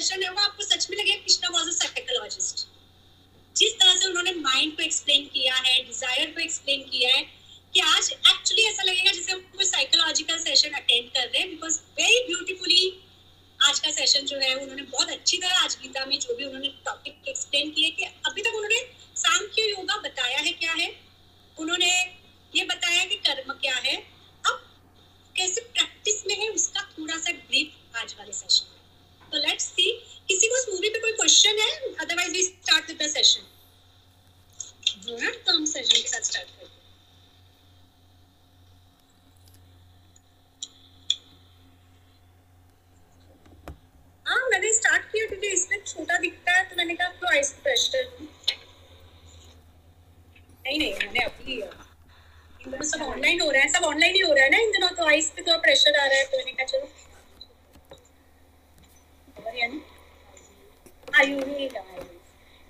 Session है, वो आपको सच में लगे कृष्णा वॉज़ अ साइकोलॉजिस्ट जिस तरह से उन्होंने माइंड को एक्सप्लेन किया है डिज़ायर को एक्सप्लेन किया है, कि आज एक्चुअली ऐसा लगेगा जैसे हम कोई साइकोलॉजिकल सेशन अटेंड कर रहे हैं बिकॉज़ वेरी ब्यूटीफुली आज का सेशन जो है, उन्होंने बहुत अच्छी तरह आज गीता में जो भी उन्होंने टॉपिक एक्सप्लेन किए कि अभी तक उन्होंने सांख्य योगा बताया है, क्या है? उन्होंने ये बताया कि कर्म क्या है। अब कैसे प्रैक्टिस में है, उसका थोड़ा सा ब्रीफ आज वाले सेशन में। तो लेट्स सी किसी को इस मूवी पे कोई क्वेश्चन है? Otherwise we start with the session तो सेशन के साथ स्टार्ट करते हैं। मैंने स्टार्ट किया क्योंकि इसमें छोटा दिखता है तो मैंने कहा तो आइस प्रेशर नहीं नहीं, मैंने अभी इन दिनों सब ऑनलाइन हो रहा है, सब ऑनलाइन ही हो रहा है ना? इन दिनों तो आइस पे प्रेशर आ रहा है तो मैंने कहा, चलो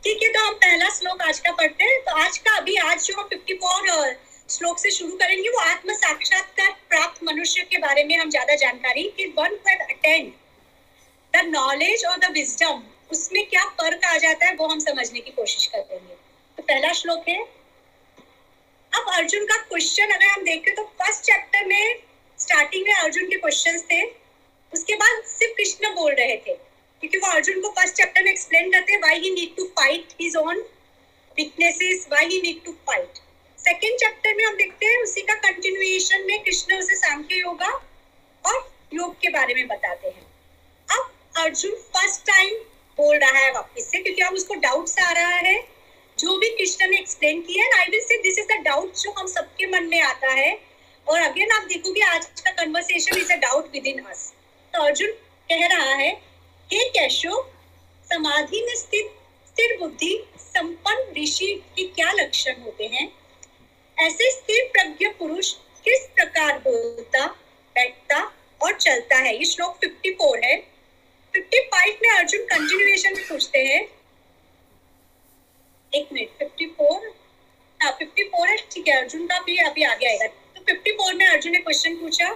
ठीक है तो हम पहला श्लोक आज का पढ़ते हैं। तो आज का अभी आज जो हम 54 श्लोक से शुरू करेंगे, वो आत्म साक्षात्कार प्राप्त मनुष्य के बारे में हम ज़्यादा जानकारी। कि one can attend the knowledge और द विजडम उसमें क्या फ़र्क आ जाता है, वो हम समझने की कोशिश करेंगे तो पहला श्लोक है। अब अर्जुन का क्वेश्चन अगर हम देखें तो फ़र्स्ट चैप्टर में स्टार्टिंग में अर्जुन के क्वेश्चन थे। उसके बाद सिर्फ़ कृष्ण बोल रहे थे। क्योंकि वो अर्जुन को फ़र्स्ट चैप्टर में एक्सप्लेन करते हैं why he need to fight his own weaknesses why he need to fight second chapter में हम देखते हैं उसी का कंटिन्यूएशन में कृष्ण उसे सांख्य योगा और योग के बारे में बताते हैं। अब अर्जुन फ़र्स्ट टाइम बोल रहा है वापस से, क्योंकि अब उसको डाउट्स आ रहा है। जो भी कृष्ण ने एक्सप्लेन किया है I will say this is the doubt जो हम सबके मन में आता है। और अगेन आप देखोगे आज का conversation is a doubt within us तो अर्जुन कह रहा है हे कैशो, समाधि में स्थित स्थिर बुद्धि संपन्न ऋषि के क्या लक्षण होते हैं? ऐसे स्थिर प्रज्ञ पुरुष किस प्रकार बोलता, बैठता और चलता है? ये श्लोक 54 है। 55 में अर्जुन कंटिन्यूएशन में पूछते हैं। एक मिनट 54 हाँ 54 है, ठीक है, अर्जुन का भी अभी आगे आएगा। तो 54 में अर्जुन ने क्वेश्चन पूछा,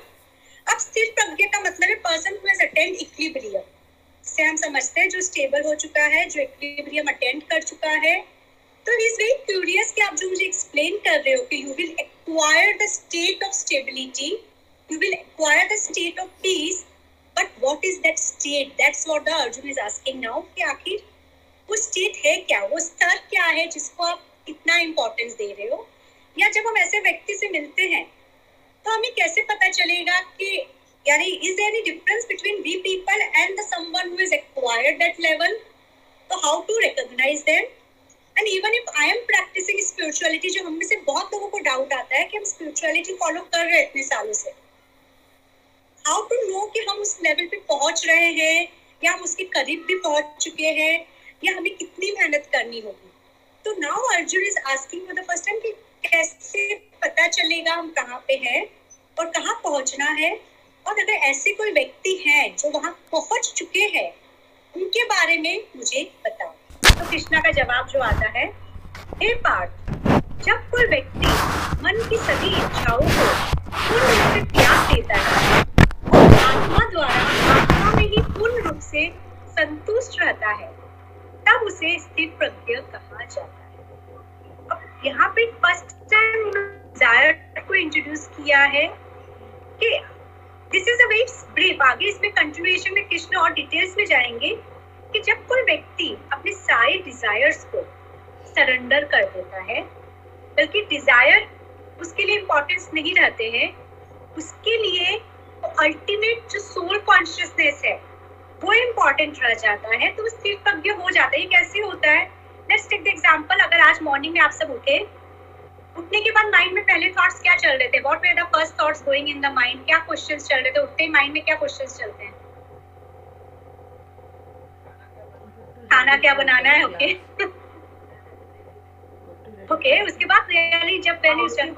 अब स्थिर प्रज्ञ का मतलब है person who has attend equilibrium से हम समझते हैं जो स्टेबल हो चुका है, जो इक्विलिब्रियम अटेंड कर चुका है। तो इज़ वेरी क्यूरियस कि आप जो मुझे एक्सप्लेन कर रहे हो कि you will acquire the state of stability you will acquire the state of peace but what is that state that's what the Arjun is asking now कि आखिर वो स्टेट है क्या? वो स्तर क्या है जिसको आप इतना इम्पोर्टेंस दे रहे हो? या जब हम ऐसे व्यक्ति से मिलते हैं तो हमें कैसे पता चलेगा कि यानी is there any difference between we people and the someone who is acquired that level तो how to recognise them and even if I am practising spirituality जो हम में से बहुत लोगों को डाउट आता है कि हम स्पिरिचुअलिटी फॉलो कर रहे हैं इतने सालों से। हाउ टू नो कि हम उस लेवल पे पहुँच रहे हैं, या हम उसके करीब भी पहुँच चुके हैं, या हमें कितनी मेहनत करनी होगी? तो now Arjun is asking for the first time कि कैसे पता चलेगा हम कहाँ पे हैं और कहाँ पहुँचना है? और अगर ऐसे कोई व्यक्ति हैं जो वहाँ पहुँच चुके हैं, उनके बारे में मुझे बताओ। तो कृष्णा का जवाब जो आता है, हे पार्थ, जब कोई व्यक्ति मन की सभी इच्छाओं को पूर्ण रूप से त्याग देता है और आत्मा द्वारा आत्मा में ही पूर्ण रूप से संतुष्ट रहता है, तब उसे स्थिर प्रज्ञ कहा जाता है। अब यहाँ पे फ़र्स्ट टाइम डिज़ायर को इंट्रोड्यूस किया है कि this is a very brief आगे इसमें कंटिन्यूएशन में कृष्ण और डिटेल्स में जाएँगे कि जब कोई व्यक्ति अपने सारे डिजायर्स को सरेंडर कर देता है, बल्कि डिज़ायर उसके लिए इम्पोर्टेंस नहीं रहते हैं, उसके लिए अल्टीमेट जो सोल कॉन्शियसनेस है, वो इम्पोर्टेंट रह जाता है तो वो स्थिर प्रज्ञ हो जाता है। ये कैसे होता है? लेट्स टेक द एग्जांपल अगर आज मॉर्निंग में आप सब उठे उठने के बाद माइंड में पहले थॉट्स क्या चल रहे थे? What were the first thoughts going in the mind क्या क्वेश्चंस चल रहे थे? उठते ही माइंड में क्या क्वेश्चंस चलते हैं? खाना क्या बनाना है? ओके ओके उसके बाद रियली जब पहले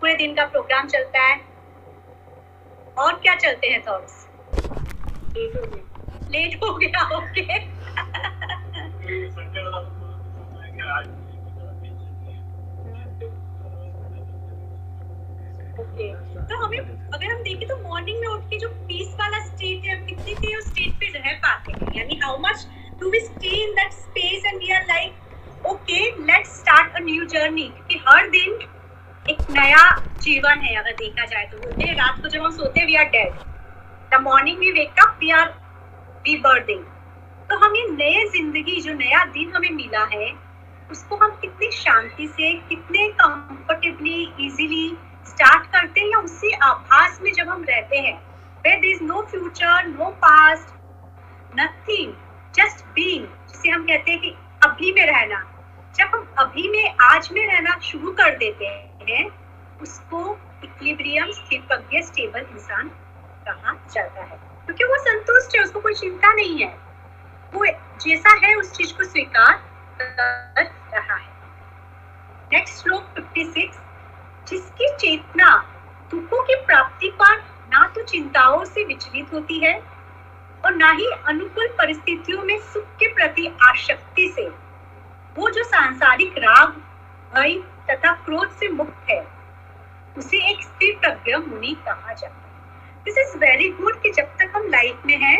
पूरे दिन का प्रोग्राम चलता है। और क्या चलते हैं थॉट्स लेट हो गया ओके ओके तो हमें, अगर हम देखें तो मॉर्निंग में उठ के जो पीस वाला स्टेट है कितनी देर do we stay in that space and we are like, okay, let's start a new journey क्योंकि हर दिन एक नया जीवन है, अगर देखा जाए तो। बोलते हैं, रात को जब हम सोते हैं we are dead the morning we wake up we are we birthing तो हम नए ज़िंदगी, जो नया दिन हमें मिला है, उसको हम कितनी शांति से, कितने कंफर्टेबली इजीली स्टार्ट करते हैं या उसी आभास में जब हम रहते हैं। There is no future, no past, nothing, just being, जिसे हम कहते हैं कि अभी में रहना। जब हम अभी में, आज में रहना शुरू कर देते हैं, उसको इक्विलिब्रियम स्थिर स्टेबल इंसान कहा जाता है। क्योंकि वो संतुष्ट है, उसको कोई चिंता नहीं है। वो जैसा है, उस चीज़ को स्वीकार कर रहा है। नेक्स्ट श्लोक 56 जिसकी चेतना दुखों की प्राप्ति पर ना तो चिंताओं से विचलित होती है और ना ही अनुकूल परिस्थितियों में सुख के प्रति आसक्ति से। वो जो सांसारिक राग, भय तथा क्रोध से मुक्त है, उसे एक स्थिर प्रज्ञ मुनि कहा जाता है। दिस इज़ वेरी गुड कि जब तक हम लाइफ में हैं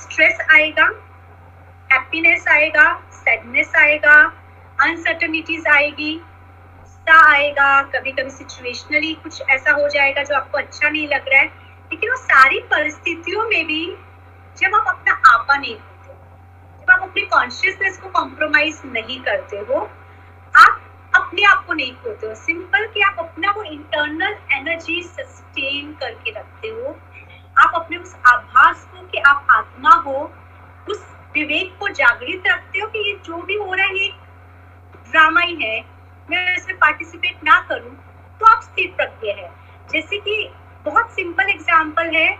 स्ट्रेस आएगा हैप्पीनेस आएगा सैडनेस आएगा अनसर्टनिटीज आएगी आएगा कभी कभी सिचुएशनली कुछ ऐसा हो जाएगा जो आपको अच्छा नहीं लग रहा है। लेकिन वो सारी परिस्थितियों में भी जब आप अपना आपा नहीं होते, जब आप अपने कॉन्शियसनेस को कॉम्प्रोमाइज नहीं करते हो, आप अपने आप को नहीं खोते हो। सिंपल कि आप अपना वो इंटरनल एनर्जी सस्टेन करके रखते हो। आप अपने उस आभास को कि आप आत्मा हो, उस विवेक को जागृत रखते हो कि ये जो भी हो रहा है, ये ड्रामा ही है। मैं इसमें पार्टिसिपेट ना करूँ तो आप स्थिर प्रज्ञ है। जैसे कि बहुत सिंपल एग्ज़ाम्पल है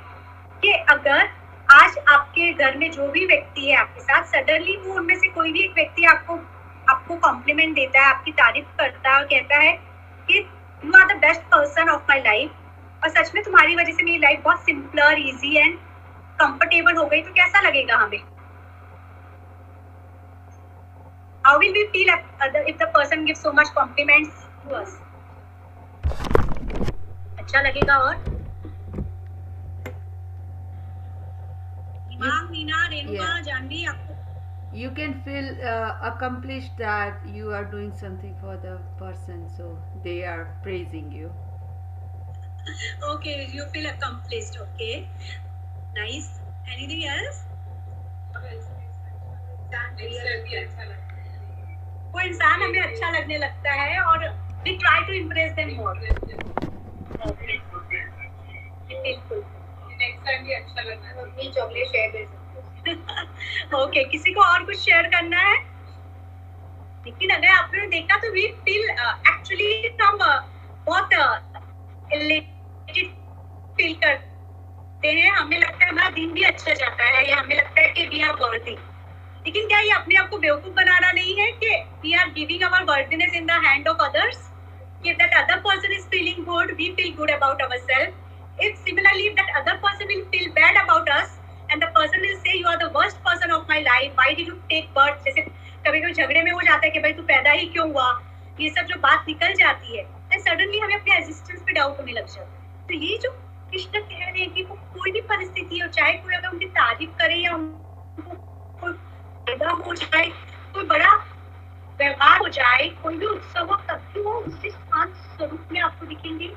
कि अगर आज आपके घर में जो भी व्यक्ति है आपके साथ सडनली वो उनमें से कोई भी एक व्यक्ति आपको आपको कॉम्प्लीमेंट देता है, आपकी तारीफ़ करता है और कहता है कि you are the best person of my life और सच में तुम्हारी वजह से मेरी लाइफ बहुत सिंपलर इजी एंड कंफर्टेबल हो गई तो कैसा लगेगा हमें? how will we feel if the person gives so much compliments to us अच्छा लगेगा और इमाम नीना रेणुका जानवी आपको you can feel uh, accomplished that you are doing something for the person so they are praising you okay you feel accomplished okay nice anything else वो इंसान हमें अच्छा लगने लगता है और we try to impress them more okay किसी को और कुछ शेयर करना है? लेकिन अगर आपने देखा तो वी फील एक्चुअली हम बहुत फील करते हैं। हमें लगता है हमारा दिन भी अच्छा जाता है या हमें लगता है कि वी आर वर्दी लेकिन क्या ये अपने आप को बेवकूफ़ बनाना नहीं है कि we are giving our worthiness in the hand of others कि that other person is feeling good we feel good about our if similarly that other person will feel bad about us and the person will say you are the worst person of my life why did you take birth जैसे कभी कभी झगड़े में हो जाता है कि भाई तू पैदा ही क्यों हुआ? ये सब जो बात निकल जाती है एंड सडनली हमें अपने एग्जिस्टेंस पे डाउट होने लग जाता है। तो ये जो कृष्ण कह रहे हैं कि वो कोई भी परिस्थिति हो, चाहे कोई अगर उनकी तारीफ़ करे या उनको पैदा हो जाए, कोई बड़ा व्यवहार हो जाए, कोई भी उत्सव हो, तब भी वो उसी शांत स्वरूप में आपको दिखेंगे।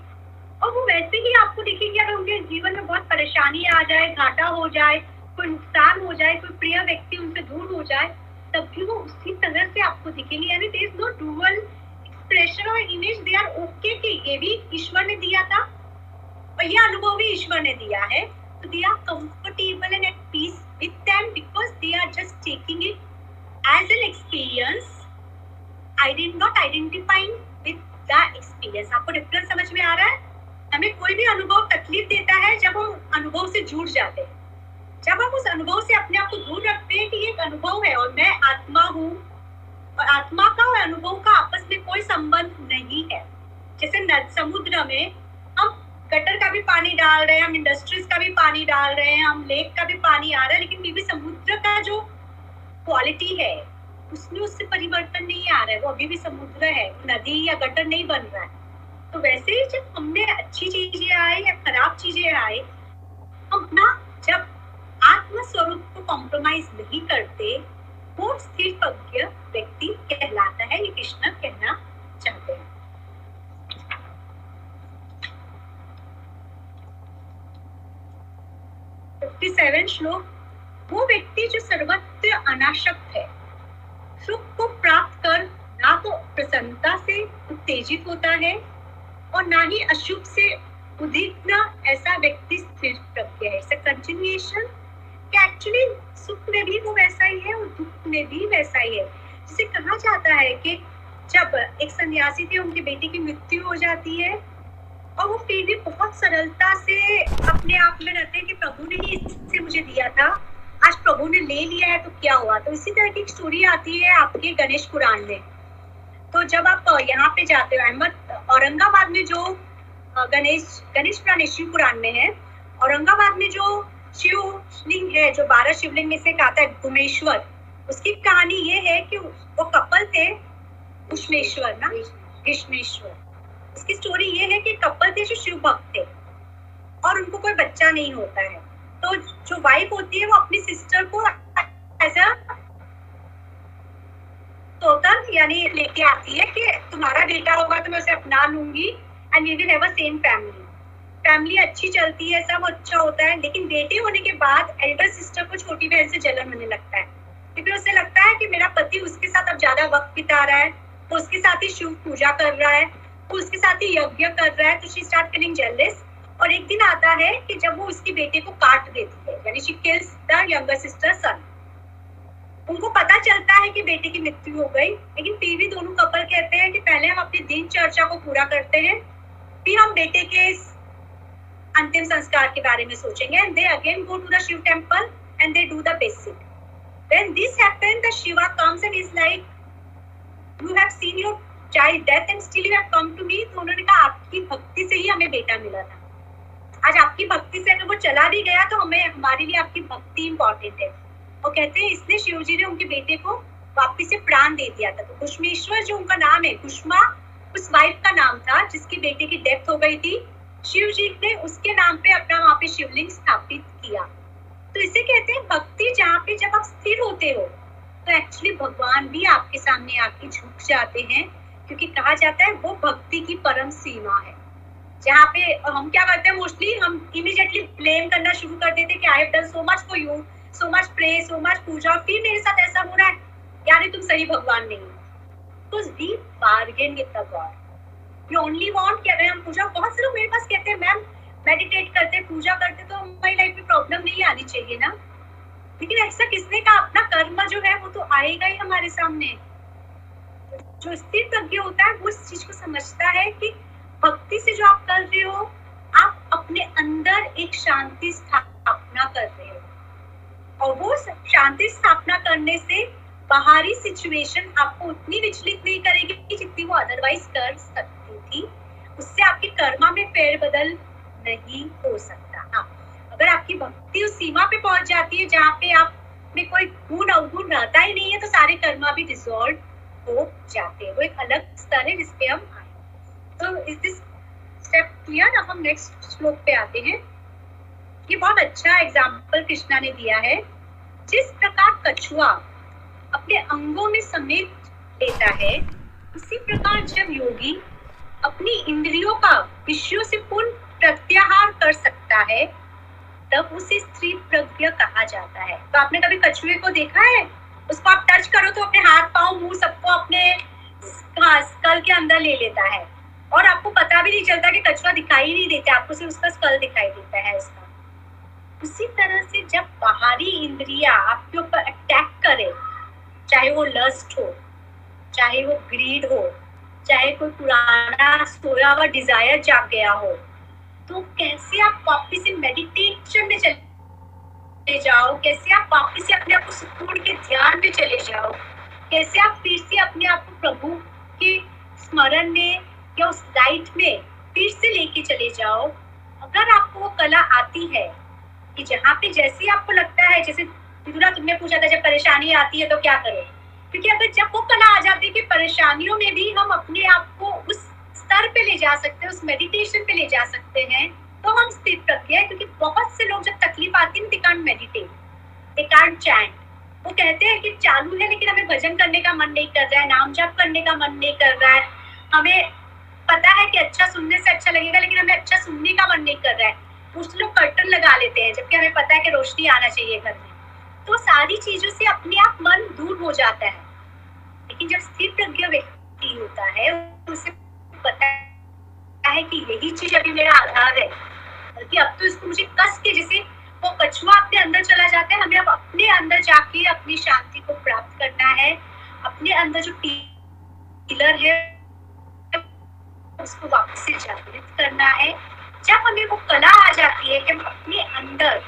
और वो वैसे ही आपको दिखेंगे, अगर उनके जीवन में बहुत परेशानी आ जाए, घाटा हो जाए, कोई नुकसान हो जाए, कोई प्रिय व्यक्ति उनसे दूर हो जाए, तब भी वो उसी तरह से आपको दिखेंगे। यानी there is no dual expression और इमेज दे आर ओके कि ये भी ईश्वर ने दिया था, और ये अनुभव भी ईश्वर ने दिया है। तो they are comfortable and at peace with them because they are just taking it as an experience. I did not identifying with the experience. आपको डिफरेंस समझ में आ रहा है? हमें कोई भी अनुभव तकलीफ़ देता है जब हम अनुभव से जुड़ जाते हैं। जब हम उस अनुभव से अपने आप को दूर रखते हैं कि एक अनुभव है और मैं आत्मा हूँ, और आत्मा का और अनुभव का आपस में कोई संबंध नहीं है। जैसे समुद्र में गटर का भी पानी डाल रहे हैं, हम इंडस्ट्रीज़ का भी पानी डाल रहे हैं, हम लेक का भी पानी आ रहा है, लेकिन फिर भी समुद्र का जो क्वालिटी है, उसमें उससे परिवर्तन नहीं आ रहा है, वो अभी भी समुद्र है, नदी या गटर नहीं बन रहा है। तो वैसे ही जब हमने अच्छी चीज़ें आए या खराब चीज़ें आए, हम ना जब आत्म स्वरूप को कॉम्प्रोमाइज नहीं करते, वो स्थिर व्यक्ति कहलाता है, ये कृष्ण कहना चाहते हैं। फिफ्टी सेवन श्लोक, वो व्यक्ति जो सर्वत्र अनाशक्त है, सुख को प्राप्त कर ना तो प्रसन्नता से उत्तेजित होता है और ना ही अशुभ से उद्विग्न ऐसा व्यक्ति स्थिर प्रज्ञ है। इट्स कंटिन्यूएशन कि एक्चुअली सुख में भी वो वैसा ही है और दुख में भी वैसा ही है। जिसे कहा जाता है कि जब एक सन्यासी थे उनके बेटे की मृत्यु हो जाती है और वो फिर भी बहुत सरलता से अपने आप में रहते हैं कि प्रभु ने ही इससे मुझे दिया था। आज प्रभु ने ले लिया है तो क्या हुआ? तो इसी तरह की एक स्टोरी आती है आपके गणेश पुराण में। तो जब आप यहाँ पे जाते हो अहमद औरंगाबाद में जो गणेश गणेश पुराण शिव पुराण में है औरंगाबाद में जो शिवलिंग है जो बारह शिवलिंग में से कहता है गुमेश्वर उसकी कहानी ये है कि वो कपल थे उष्मेश्वर ना? कृष्णेश्वर इसकी स्टोरी ये है कि कपल थे जो शिव भक्त थे और उनको कोई बच्चा नहीं होता है। तो जो वाइफ होती है वो अपनी सिस्टर को एज अ यानी लेके आती है कि तुम्हारा बेटा होगा तो मैं उसे अपना लूँगी and we will have a same family family अच्छी चलती है, सब अच्छा होता है, लेकिन बेटे होने के बाद एल्डर सिस्टर को छोटी बहन से जलन होने लगता है। क्योंकि उसे लगता है कि मेरा पति उसके साथ अब ज़्यादा वक्त बिता रहा है तो उसके साथ ही शिव पूजा कर रहा है तो उसके साथ ही यज्ञ कर रहा है तो शी स्टार्ट फीलिंग जेलस और एक दिन आता है कि जब वो उसके बेटे को काट देती है, यानी she kills the younger sister son उनको पता चलता है कि बेटे की मृत्यु हो गई, लेकिन फिर भी दोनों कपल कहते हैं कि पहले हम अपनी दिन चर्चा को पूरा करते हैं, फिर हम बेटे के अंतिम संस्कार के बारे में सोचेंगे and they again go to the Shiv temple and they do the basic when this happened, the shiva comes and is like, you have seen your child death and still you have come to me तो उन्होंने कहा, आपकी भक्ति से ही हमें बेटा मिला था। आज आपकी भक्ति से अगर वो चला भी गया तो हमें, हमारे लिए आपकी भक्ति इंपॉर्टेंट है। वो कहते हैं इसलिए शिव जी ने उनके बेटे को वापिस से प्राण दे दिया था। तो कुष्मेश्वर जो उनका नाम है, कुष्मा, उस वाइफ का नाम था, जिसकी बेटे की डेथ हो गई थी शिव जी ने उसके नाम पे अपना वहाँ पे शिवलिंग स्थापित किया। तो इसे कहते हैं, भक्ति जहाँ पे जब आप स्थिर होते हो तो एक्चुअली भगवान भी आपके सामने आके झुक जाते हैं क्योंकि कहा जाता है वो भक्ति की परम सीमा है। जहाँ पे हम क्या करते हैं मोस्टली हम इमीडिएटली ब्लेम करना शुरू कर देते कि I have done so much for you so much pray so much puja, फिर मेरे साथ ऐसा हो रहा है। यानी तुम सही भगवान नहीं हो। तो we bargain with the god we only want कि अगर हम पूजा, बहुत से लोग मेरे पास कहते हैं मैम मेडिटेट करते, पूजा करते तो हमारी लाइफ में प्रॉब्लम नहीं आनी चाहिए ना? लेकिन ऐसा किसने कहा? अपना कर्म जो है, वो तो आएगा ही हमारे सामने। जो स्थिर प्रज्ञ होता है, वो इस चीज़ को समझता है कि भक्ति से जो आप कर रहे हो, आप अपने अंदर एक शांति स्थापना कर रहे हो। और वो शांति स्थापना करने से बाहरी सिचुएशन आपको उतनी विचलित नहीं करेगी जितनी वो अदरवाइज़ कर सकती थी। उससे आपके कर्मा में फेर बदल नहीं हो सकता। हाँ अगर आपकी भक्ति उस सीमा पे पहुँच जाती है जहाँ पे आप में कोई गुण अवगुण रहता ही नहीं है तो सारे कर्मा भी डिजोल्व हो जाते हैं वो एक अलग स्तर है जिसपे हम आए। तो इस दिस स्टेप क्लियर अब हम नेक्स्ट श्लोक पे आते हैं। ये बहुत अच्छा एग्ज़ाम्पल कृष्णा ने दिया है। जिस प्रकार कछुआ अपने अंगों में समेट लेता है, उसी प्रकार जब योगी अपनी इंद्रियों का विषयों से पूर्ण प्रत्याहार कर सकता है, तब उसे स्त्री प्रज्ञ कहा जाता है। तो आपने कभी कछुए को देखा है? उसको आप टच करो तो अपने हाथ पाओ मुँह सबको अपने स्कल के अंदर ले लेता है। और आपको पता भी नहीं चलता कि कछुआ दिखाई नहीं देता, आपको सिर्फ़ उसका स्कल दिखाई देता है इसका। उसी तरह से जब बाहरी इंद्रिया आपके ऊपर अटैक करे, चाहे वो लस्ट हो, चाहे वो ग्रीड हो, चाहे कोई पुराना सोया हुआ डिज़ायर जाग गया हो तो कैसे आप वापिस से मेडिटेशन में चले जाओ। कैसे आप वापिस से अपने आप को सुकून के ध्यान में चले जाओ? कैसे आप फिर से अपने आप को प्रभु के स्मरण में या उस लाइट में फिर से लेके चले जाओ? अगर आपको वो कला आती है कि जहाँ पे जैसे आपको लगता है, जैसे विदुरा तुमने पूछा था, जब परेशानी आती है तो क्या करो? क्योंकि अगर जब वो कला आ जाती है कि परेशानियों में भी हम अपने आप को उस स्तर पे ले जा सकते हैं, उस मेडिटेशन पे ले जा सकते हैं तो हम स्थिर प्रज्ञ है, क्योंकि बहुत से लोग जब तकलीफ़ आती है they can't meditate they can't chant वो कहते हैं कि चालू है, लेकिन हमें भजन करने का मन नहीं कर रहा है, नाम जप करने का मन नहीं कर रहा है। हमें पता है कि अच्छा सुनने से अच्छा लगेगा, लेकिन हमें अच्छा सुनने का मन नहीं कर रहा है। कुछ लोग कर्टन लगा लेते हैं, जबकि हमें पता है कि रोशनी आना चाहिए घर में। तो सारी चीज़ों से अपने आप मन दूर हो जाता है। लेकिन जब स्थिर प्रज्ञ व्यक्ति होता है, उसे पता है कि यही चीज़ अभी मेरा आधार है। बल्कि अब तो इसको मुझे कस के जैसे वो कछुआ अपने अंदर चला जाता है। हमें अब अपने अंदर जाके अपनी शांति को प्राप्त करना है। अपने अंदर जो पिलर है, उसको वापस से जागृत करना है। जब हमें वो कला आ जाती है कि हम अपने अंदर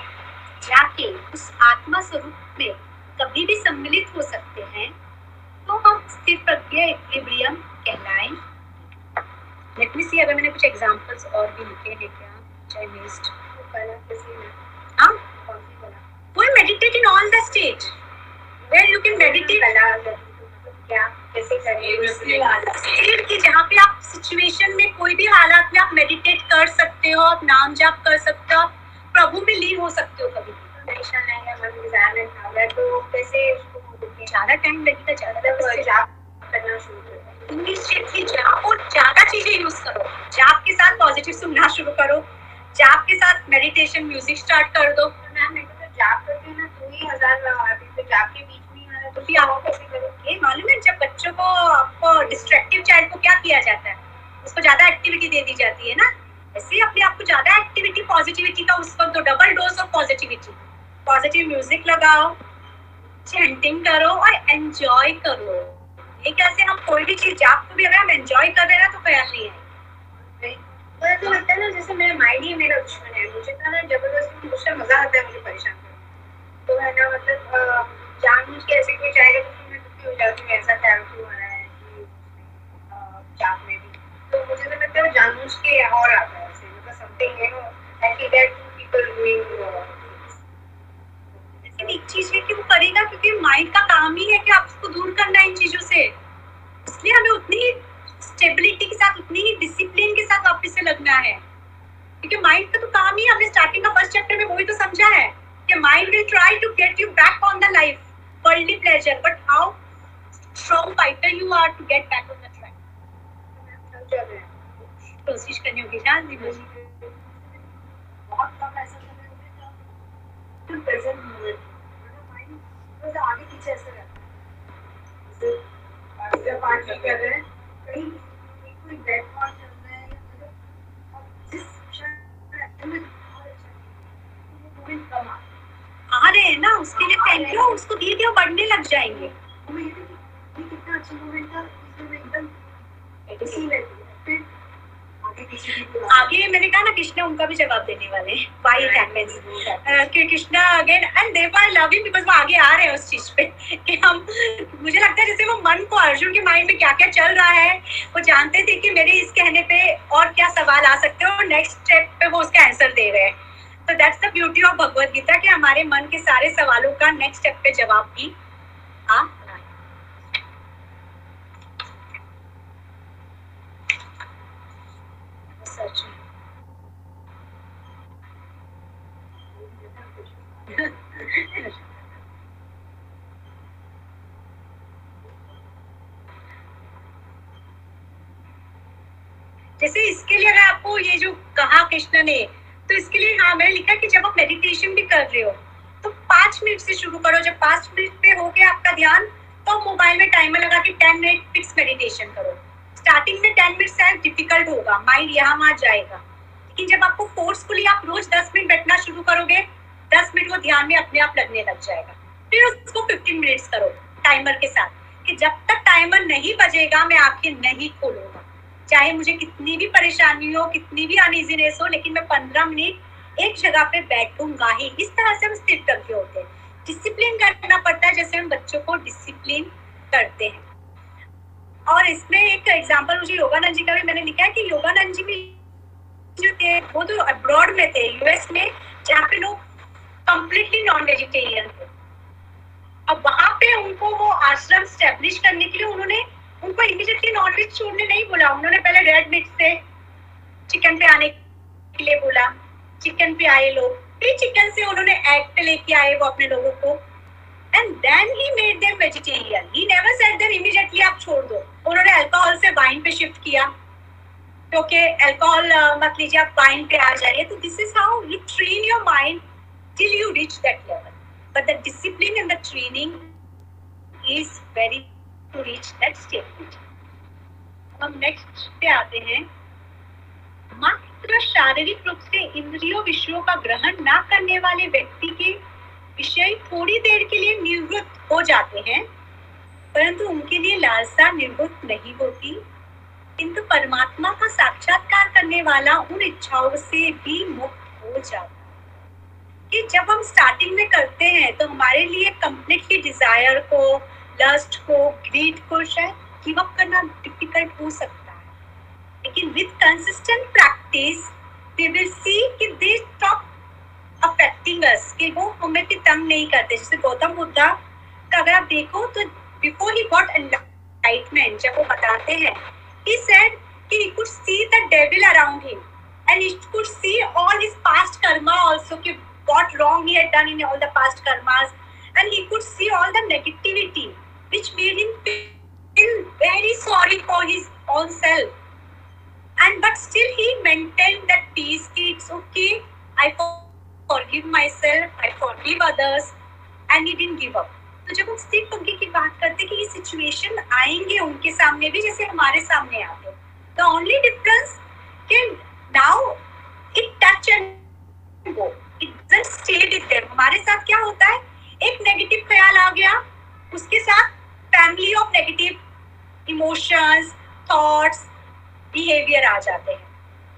जाके उस आत्मा स्वरूप में कभी भी सम्मिलित हो सकते हैं तो हम स्थिर प्रज्ञ इक्विलिब्रियम कहलाएँ। लेट मी सी अगर मैंने कुछ एग्जांपल्स और भी लिखे हैं हाँ वो meditate in all the stage where you can meditate क्या कैसे करें कि जहाँ पे आप सिचुएशन में कोई भी हालात में आप मेडिटेट कर सकते हो आप नाम जाप कर सकते हो प्रभु में लीन हो सकते हो कभी तो कैसे ज़्यादा टाइम लगेगा। ज़्यादा करना शुरू करो। इमीडिएटली और ज़्यादा चीज़ें यूज़ करो। जाप के साथ पॉजिटिव सुनना शुरू करो। जाप के साथ मेडिटेशन म्यूज़िक स्टार्ट कर दो। मैम तो जाप करते हैं ना दो ही हज़ार तो जाप के बीच में तो कैसे करोगे? मालूम है जब बच्चों को आपको डिस्ट्रक्टिव चाइल्ड को क्या किया जाता है? उसको ज़्यादा एक्टिविटी दे दी जाती है ना? ऐसे अपने आप को ज़्यादा एक्टिविटी पॉजिटिविटी का उस वक्त तो double dose of positivity positive music लगाओ चैंटिंग करो और एंजॉय करो। ये कैसे हम कोई भी चीज़ आपको भी अगर हम एंजॉय कर रहे हैं तो ख्याल नहीं है। तो लगता है ना जैसे मेरा माइंड ही मेरा दुश्मन है। मुझे तो ना ज़बरदस्ती मुझसे मज़ा आता है मुझे परेशान करना तो है ना मतलब जानबूझ के ऐसे कोई जाएगा तो मैं दुखी हो जाती हूँ, ऐसा क्या क्यों हो रहा है कि जाप में भी। तो मुझे तो लगता है जानबूझ के और आता है ऐसे मतलब something you know I feel that people doing एक चीज़ है कि वो करेगा क्योंकि माइंड का काम ही है कि उसको दूर करना है इन चीज़ों से। इसलिए हमें उतनी स्टेबिलिटी के साथ, उतनी ही डिसिप्लिन के साथ वापस से लगना है। क्योंकि माइंड का तो काम ही हमने स्टार्टिंग का फ़र्स्ट चैप्टर में वही तो समझा है कि mind will try to get you back on the life worldly pleasure but how strong fighter you are to get back on the track कोशिश करनी होगी दी बहुत मतलब आगे पीछे ऐसे रहता है। कर रहे हैं, कहीं आ रहे हैं ना उसके लिए थैंक यू उसको धीरे धीरे बढ़ने लग जाएँगे। ये कितना अच्छा मोमेंट था एकदम है। आगे मैंने कहा ना कृष्णा उनका भी जवाब देने वाले व्हाई इट हैपेंस कि कृष्णा अगेन एंड देव आई लव यू बिकॉज़ वो आगे आ रहे हैं उस चीज़ पे कि हम मुझे लगता है जैसे वो मन को अर्जुन के माइंड में क्या क्या चल रहा है वो जानते थे कि मेरे इस कहने पे और क्या सवाल आ सकते हैं और नेक्स्ट स्टेप पे वो उसका आंसर दे रहे हैं। तो that's the beauty of Bhagavad Gita कि हमारे मन के सारे सवालों का नेक्स्ट स्टेप पे जवाब भी आ सच जैसे इसके लिए अगर आपको ये जो कृष्ण ने। तो इसके लिए हाँ मैंने लिखा कि जब आप मेडिटेशन भी कर रहे हो तो पाँच मिनट से शुरू करो। जब पाँच मिनट पे हो गया आपका ध्यान तो मोबाइल में टाइमर लगा के टेन मिनट फिक्स मेडिटेशन करो। स्टार्टिंग में टेन मिनट शायद डिफ़िकल्ट होगा। माइंड यहाँ वहाँ जाएगा। लेकिन जब आपको फोर्सफुली आप रोज दस मिनट बैठना शुरू करोगे, दस मिनट वो ध्यान में अपने आप लगने लग जाएगा। फिर उसको फिफ्टीन मिनट्स करो टाइमर के साथ कि जब तक टाइमर नहीं बजेगा, मैं आँखें नहीं खोलूँगा। चाहे मुझे कितनी भी परेशानी हो, कितनी भी अनइजीनेस हो, लेकिन मैं पंद्रह मिनट एक जगह पे बैठूँगा ही। इस तरह से हम स्थिर करके होते हैं। डिसिप्लिन करना पड़ता है, जैसे हम बच्चों को डिसिप्लिन करते हैं। और इसमें एक एग्ज़ाम्पल मुझे योगानंद जी का भी मैंने लिखा है कि योगानंद जी भी जो थे, वो तो अब्रॉड में थे यूएस में, जहाँ पे लोग कंप्लीटली नॉन वेजिटेरियन थे। अब वहाँ पे उनको वो आश्रम स्टेब्लिश करने के लिए उन्होंने उनको इमीडिएटली नॉनवेज छोड़ने नहीं बोला। उन्होंने पहले रेड मीट से चिकन पे आने के लिए बोला। चिकन पे आए लोग। फिर चिकन से उन्होंने एग पे लेके आए वो अपने लोगों को। And then he made them vegetarian he never said them immediately आप छोड़ दो। उन्होंने अल्कोहल से वाइन पे शिफ्ट किया। क्योंकि अल्कोहल मत लीजिए, आप वाइन पे आ जाइए। तो this is how you train your mind till you reach that level but the discipline and the training is very to reach that state हम नेक्स्ट पे आते हैं। मात्र शारीरिक रूप से इंद्रियों, विषयों का ग्रहण ना करने वाले व्यक्ति के विषय थोड़ी देर के लिए निवृत्त हो जाते हैं, परंतु उनके लिए लालसा निवृत्त नहीं होती। किंतु परमात्मा का साक्षात्कार करने वाला उन इच्छाओं से भी मुक्त हो जाता कि जब हम स्टार्टिंग में करते हैं तो हमारे लिए कंप्लीटली डिज़ायर को लस्ट को ग्रीड को शायद गिव अप करना डिफ़िकल्ट हो सकता है लेकिन with consistent practice we will see कि दे स्टॉप अफेक्टिंग अस कि वो हमें भी तंग नहीं करते जैसे गौतम बुद्धा का अगर आप देखो तो बिफोर ही गॉट एनलाइटमेंट जब वो बताते हैं he said कि he could see the devil around him and he could see all his past karma also कि what wrong he had done in all the past karmas and he could see all the negativity which made him feel very sorry for his own self and but still he maintained that peace it's okay I forgive myself, I forgive others, and he didn't give up. तो जब हम स्थिर पंक्ति की बात करते हैं कि ये सिचुएशन आएँगे उनके सामने भी जैसे हमारे सामने आते द ओनली डिफरेंस कि now it touch and go it doesn't stay with them हमारे साथ क्या होता है एक नेगेटिव ख्याल आ गया उसके साथ family of negative emotions thoughts behaviour आ जाते हैं।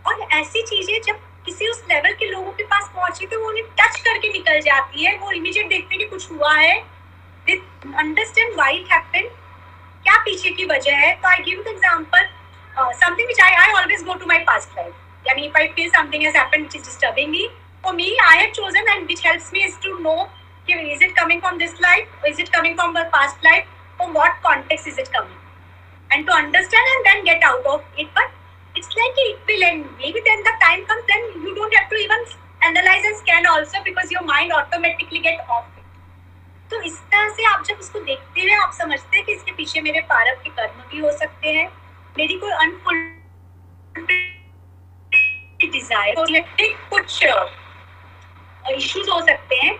और ऐसी चीज़ें जब किसी उस लेवल के लोगों के पास पहुँची तो वो उन्हें टच करके निकल जाती है। वो इमीडिएट देखते हैं कि कुछ हुआ है। अंडरस्टैंड व्हाई इट हैपेंड क्या पीछे की वजह है? तो I give the example something which I I always go to my past life यानी if I feel something has happened which is disturbing me for me I have chosen and which helps me is to know कि is it coming from this life is it coming from past life from what context is it coming and to understand and then get out of it but it's like it will and may be then the time comes then you don't have to even analyse and scan also because your mind automatically get off तो इस तरह से आप जब उसको देखते हैं, आप समझते हैं कि इसके पीछे मेरे पारव के कर्म भी हो सकते हैं, मेरी कोई अनफुल डिज़ायर कुछ इश्यूज़ हो सकते हैं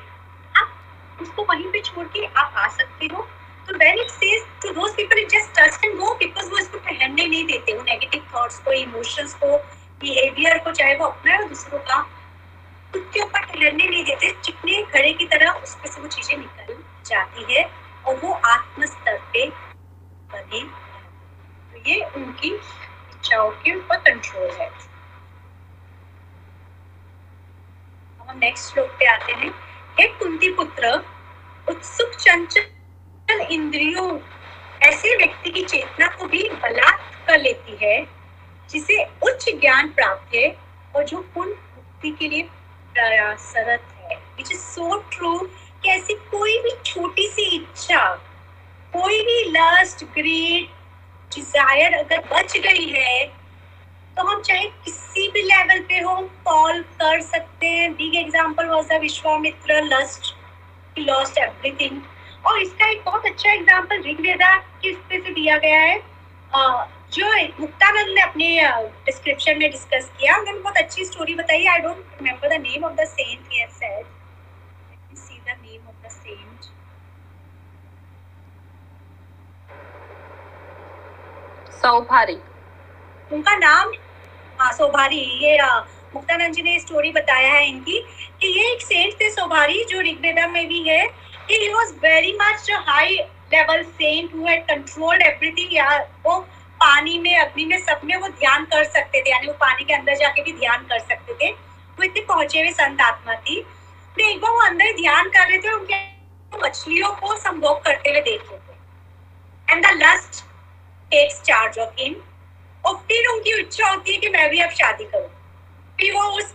उसको वहीं पे छोड़ के आप आ सकते हो। तो when it says to those people it just touch and go because वो इसको ठहरने नहीं देते, वो नेगेटिव थॉट्स को इमोशंस को बिहेवियर को, चाहे वो अपना है दूसरों का खुद के ऊपर ठहरने नहीं देते। चिकने घड़े की तरह उसमें से वो चीज़ें निकल जाती है और वो आत्म स्तर पे बने। तो ये उनकी इच्छाओं के ऊपर कंट्रोल है। हम नेक्स्ट श्लोक पे आते हैं। हे कुंती पुत्र, उत्सुक चंचल इंद्रियों, ऐसे व्यक्ति की चेतना को भी बलात् कर लेती है, जिसे उच्च ज्ञान प्राप्त है और जो पुण्य मुक्ति के लिए प्रयासरत है। विच इज़ सो ट्रू कि ऐसी कोई भी छोटी सी इच्छा, कोई भी लस्ट ग्रेड डिज़ायर अगर बच गई है तो हम चाहे किसी भी लेवल पे हो कॉल कर सकते हैं। Big example was the Vishwamitra lust lost everything और इसका एक बहुत अच्छा एग्ज़ाम्पल ऋग्वेदा किस पे से दिया गया है? जो मुक्तानंद ने अपने डिस्क्रिप्शन में डिस्कस किया। उन्होंने बहुत अच्छी स्टोरी बताई। I don't remember the name of the saint he has said let me see the name of the saint Saubhari उनका नाम हाँ सौभारी, ये मुक्तानंद जी ने स्टोरी बताया है इनकी कि ये एक सेंट थे सौभारी, जो ऋग्वेदा में भी है he was very much a high level saint who had controlled everything, या, वो पानी में, अग्नि में, सब में वो ध्यान कर सकते थे, यानी वो पानी के अंदर जाके भी ध्यान कर सकते थे। वो इतने पहुँचे हुए संत आत्मा थी। तो एक बार वो अंदर ध्यान कर रहे थे उनके मछलियों को संभोग करते हुए देख रहे थे। And the lust takes charge of him और फिर उनकी इच्छा होती है कि मैं भी अब शादी करूँ। फिर वो उस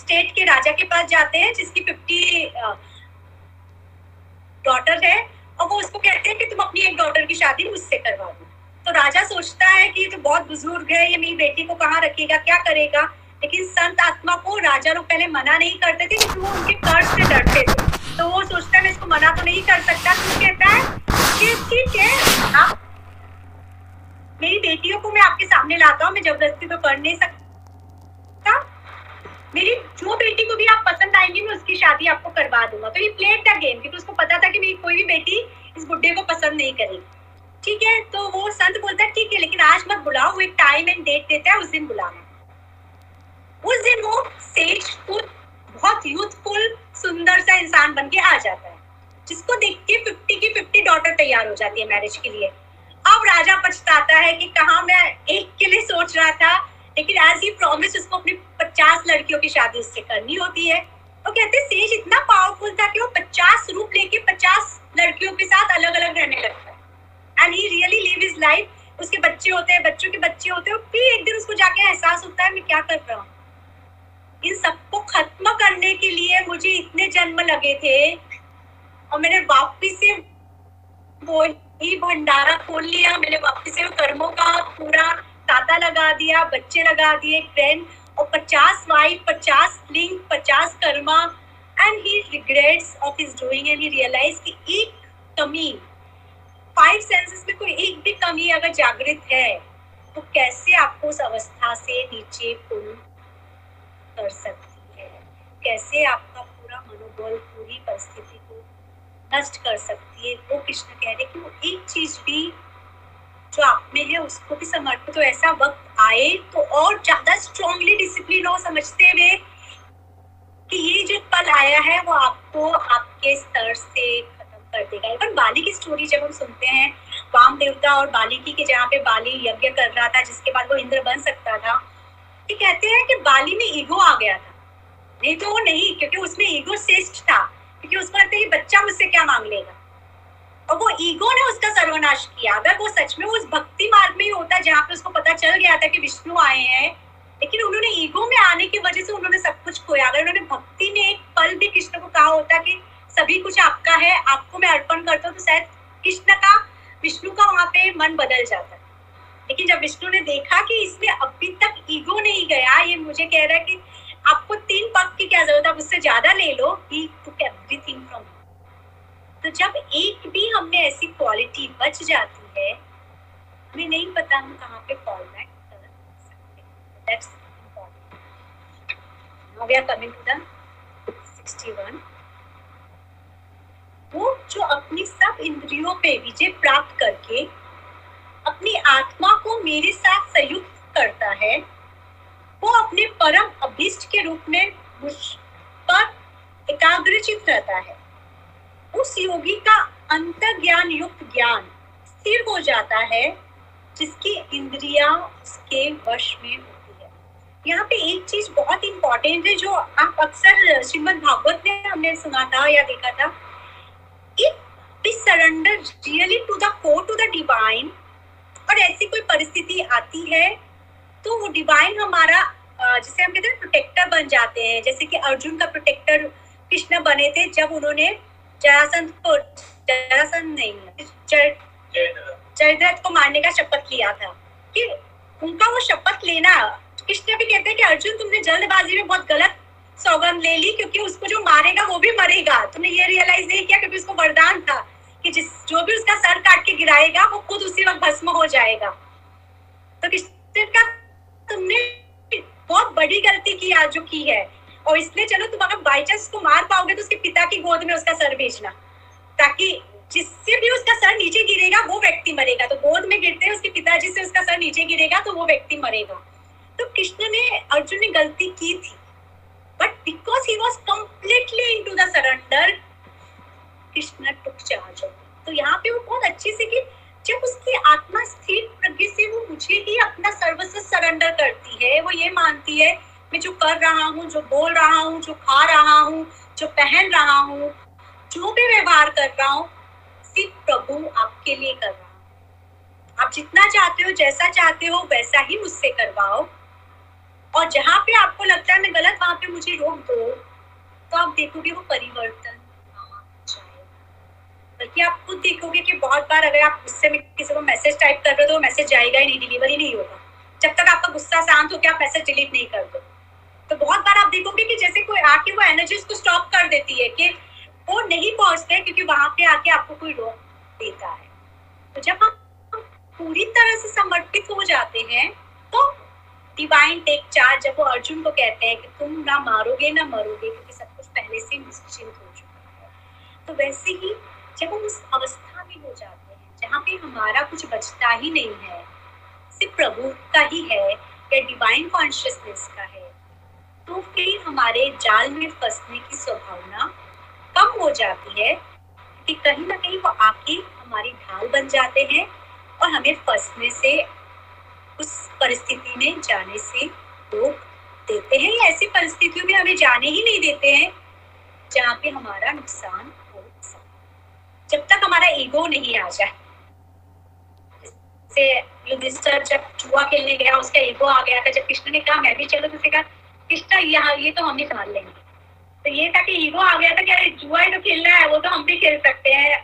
स्टेट के राजा के पास जाते हैं, जिसकी फिफ्टी डॉटर है, और वो उसको कहते हैं कि तुम अपनी एक डॉटर की शादी मुझसे करवा दो तो राजा सोचता है कि ये तो बहुत बुज़ुर्ग है, ये मेरी बेटी को कहाँ रखेगा, क्या करेगा? लेकिन संत आत्मा को राजा लोग पहले मना नहीं करते थे, क्योंकि वो उनके कर्ज से डरते थे। तो वो सोचता है, मैं इसको मना तो नहीं कर सकता। तो कहता है कि ठीक है, आप मेरी बेटियों को मैं आपके सामने लाता हूँ, मैं ज़बरदस्ती तो कर नहीं सकता। मेरी, जो बेटी को भी आप पसंद आएँगी, मैं उसकी शादी आपको करवा दूँगा। तो ये प्लेड द गेम क्योंकि उसको पता था कि मेरी कोई भी बेटी इस बुड्ढे को पसंद नहीं करेगी। ठीक है? तो वो संत बोलता है, ठीक है, लेकिन आज मत बुलाओ, वो एक टाइम एंड डेट देता है, उस दिन बुलाना। उस दिन वो सेज खुद बहुत यूथफुल सुंदर सा इंसान बन के आ जाता है, जिसको देख के फिफ्टी की फिफ्टी डॉटर तैयार हो जाती है मैरिज के लिए। अब राजा पछताता है कि कहा मैं एक के लिए सोच रहा था, लेकिन एज ही प्रॉमिस उसको अपनी पचास लड़कियों की शादी उससे करनी होती है। वो तो कहते, सेज इतना पावरफुल था कि वो पचास रूप लेके पचास लड़कियों के साथ अलग अलग रहने लगता है and he really live his life उसके बच्चे होते हैं, बच्चों के बच्चे होते हैं फिर एक दिन उसको जाके एहसास होता है, मैं क्या कर रहा हूँ? इन सबको खत्म करने के लिए मुझे इतने जन्म लगे थे और मैंने वापिस से वो ही भंडारा खोल लिया, मैंने वापिस से कर्मों का पूरा ताता लगा दिया, बच्चे लगा दिए फ्रेंड और पचास वाइफ पचास लिंग पचास karma and he regrets of his doing and he realise कि एक कमी फाइव सेंसेस में कोई एक भी कमी अगर जागृत है तो कैसे आपको उस अवस्था से नीचे पुल कर सकती है? कैसे आपका पूरा मनोबल, पूरी परिस्थिति को नष्ट कर सकती है। वो कृष्ण कह रहे कि वो एक चीज़ भी जो आप में है, उसको भी समर्पित तो ऐसा वक्त आए तो और ज़्यादा स्ट्रॉन्गली डिसिप्लिन हो, समझते हुए कि ये जो पल आया है, वो आपको आपके स्तर से खत्म कर देगा। इवन बाली की स्टोरी जब हम सुनते हैं वाम देवता और बालिकी के जहाँ पे बाली यज्ञ कर रहा था, जिसके बाद वो इंद्र बन सकता था, ये कहते हैं कि बाली में ईगो आ गया था। नहीं तो वो नहीं, क्योंकि उसमें ईगो श्रेष्ठ था। क्योंकि उसको लगता है बच्चा मुझसे क्या मांग लेगा? और वो ईगो ने उसका सर्वनाश किया। अगर वो सच में उस भक्ति मार्ग में ही होता जहाँ पे उसको पता चल गया था कि विष्णु आए हैं, लेकिन उन्होंने ईगो में आने की वजह से उन्होंने सब कुछ खोया। अगर उन्होंने भक्ति में एक पल भी कृष्ण को कहा होता कि सभी कुछ आपका है, आपको मैं अर्पण करता हूँ तो शायद कृष्ण का, विष्णु का वहाँ पे मन बदल जाता। लेकिन जब विष्णु ने देखा कि इसमें अभी तक ईगो नहीं गया, ये मुझे कह रहा है कि आपको तीन पग की क्या ज़रूरत है? उससे ज़्यादा ले लो। ही टुक एवरीथिंग फ्रॉम तो जब एक भी हमने ऐसी क्वालिटी बच जाती है, हमें नहीं पता हम कहाँ पे फॉल बैक कर सकते वी कमिंग टू द 61 वो जो अपनी सब इंद्रियों पे विजय प्राप्त करके अपनी आत्मा को मेरे साथ संयुक्त करता है वो अपने परम अभिष्ट के रूप में मुझ पर एकाग्रचित रहता है। उस योगी का अंतर ज्ञान युक्त ज्ञान स्थिर हो जाता है, जिसकी इंद्रिया उसके वश में होती है। यहाँ पे एक चीज़ बहुत इंपॉर्टेंट है, जो आप अक्सर श्रीमद भागवत में हमने सुना था या देखा था। If we surrender really to the core, to the divine, और ऐसी कोई परिस्थिति आती है तो वो डिवाइन हमारा जैसे हम कहते हैं प्रोटेक्टर बन जाते हैं। जैसे कि अर्जुन का प्रोटेक्टर कृष्ण बने थे जब उन्होंने जरासंध को जरासंध नहीं जयद्रथ को मारने का शपथ लिया था। कि उनका वो शपथ लेना, कृष्ण भी कहते हैं कि अर्जुन तुमने जल्दबाजी में बहुत गलत सौगंध ले ली, क्योंकि उसको जो मारेगा वो भी मरेगा। तुमने ये रियलाइज़ नहीं किया क्योंकि उसको वरदान था कि जिस, जो भी उसका सर काट के गिराएगा, वो खुद उसी वक्त भस्म हो जाएगा। तो कृष्ण का तुमने बहुत बड़ी गलती की आज जो की है। और इसलिए चलो तुम अगर बाई चांस उसको मार पाओगे तो उसके पिता की गोद में उसका सर भेजना। ताकि जिससे भी उसका सर नीचे गिरेगा, वो व्यक्ति मरेगा। तो गोद में गिरते हैं उसके पिताजी से उसका सर नीचे गिरेगा तो वो व्यक्ति मरेगा। तो कृष्ण ने अर्जुन ने गलती की थी। But because he was completely in to the surrender Krishna took charge तो यहाँ पे वो बहुत अच्छे से कि जब उसकी आत्मा स्थिर प्रज्ञ से वो मुझे ही अपना सर्वस्व सरेंडर करती है, वो ये मानती है, मैं जो कर रहा हूँ, जो बोल रहा हूँ, जो खा रहा हूँ, जो पहन रहा हूँ, जो भी व्यवहार कर रहा हूँ, सिर्फ़ प्रभु आपके लिए कर रहा हूँ। आप जितना चाहते हो, जैसा चाहते हो, वैसा ही मुझसे करवाओ। और जहाँ पे आपको लगता है मैं गलत, वहाँ पे मुझे रोक दो तो आप देखोगे वो परिवर्तन बल्कि आप खुद देखोगे कि बहुत बार अगर आप गुस्से में किसी को मैसेज टाइप कर रहे हो तो मैसेज जाएगा ही नहीं डिलीवरी नहीं होगा। जब तक आपका गुस्सा शांत हो के आप मैसेज डिलीट नहीं कर दो। तो बहुत बार आप देखोगे कि जैसे कोई आके वो एनर्जी उसको स्टॉप कर देती है कि वो नहीं पहुँचते क्योंकि वहाँ पे आके आपको कोई रोक देता है। तो जब हम पूरी तरह से समर्पित हो जाते हैं तो डिवाइन टेक चार्ज जब वो अर्जुन को कहते हैं कि तुम ना मारोगे, ना मरोगे, क्योंकि सब कुछ पहले से निश्चिंत हो चुका है। तो वैसे ही जब हम उस अवस्था में हो जाते हैं, जहाँ पे हमारा कुछ बचता ही नहीं है, सिर्फ़ प्रभु का ही है या डिवाइन कॉन्शियसनेस का है तो फिर हमारे जाल में फंसने की संभावना कम हो जाती है कि कहीं ना कहीं वो आके हमारी ढाल बन जाते हैं और हमें फंसने से, उस परिस्थिति में जाने से रोक देते हैं या ऐसी परिस्थितियों में हमें जाने ही नहीं देते हैं, जहाँ पे हमारा नुकसान जब तक हमारा ईगो नहीं आ जाए। से युधिष्ठर जब जुआ खेलने गया, उसका ईगो आ गया था जब कृष्ण ने कहा, मैं भी चलो? तो कहा, कृष्ण, यहाँ, ये तो हम ही संभाल लेंगे। तो ये था कि ईगो आ गया था कि अरे, जुआ ही तो खेलना है, वो तो हम भी खेल सकते हैं।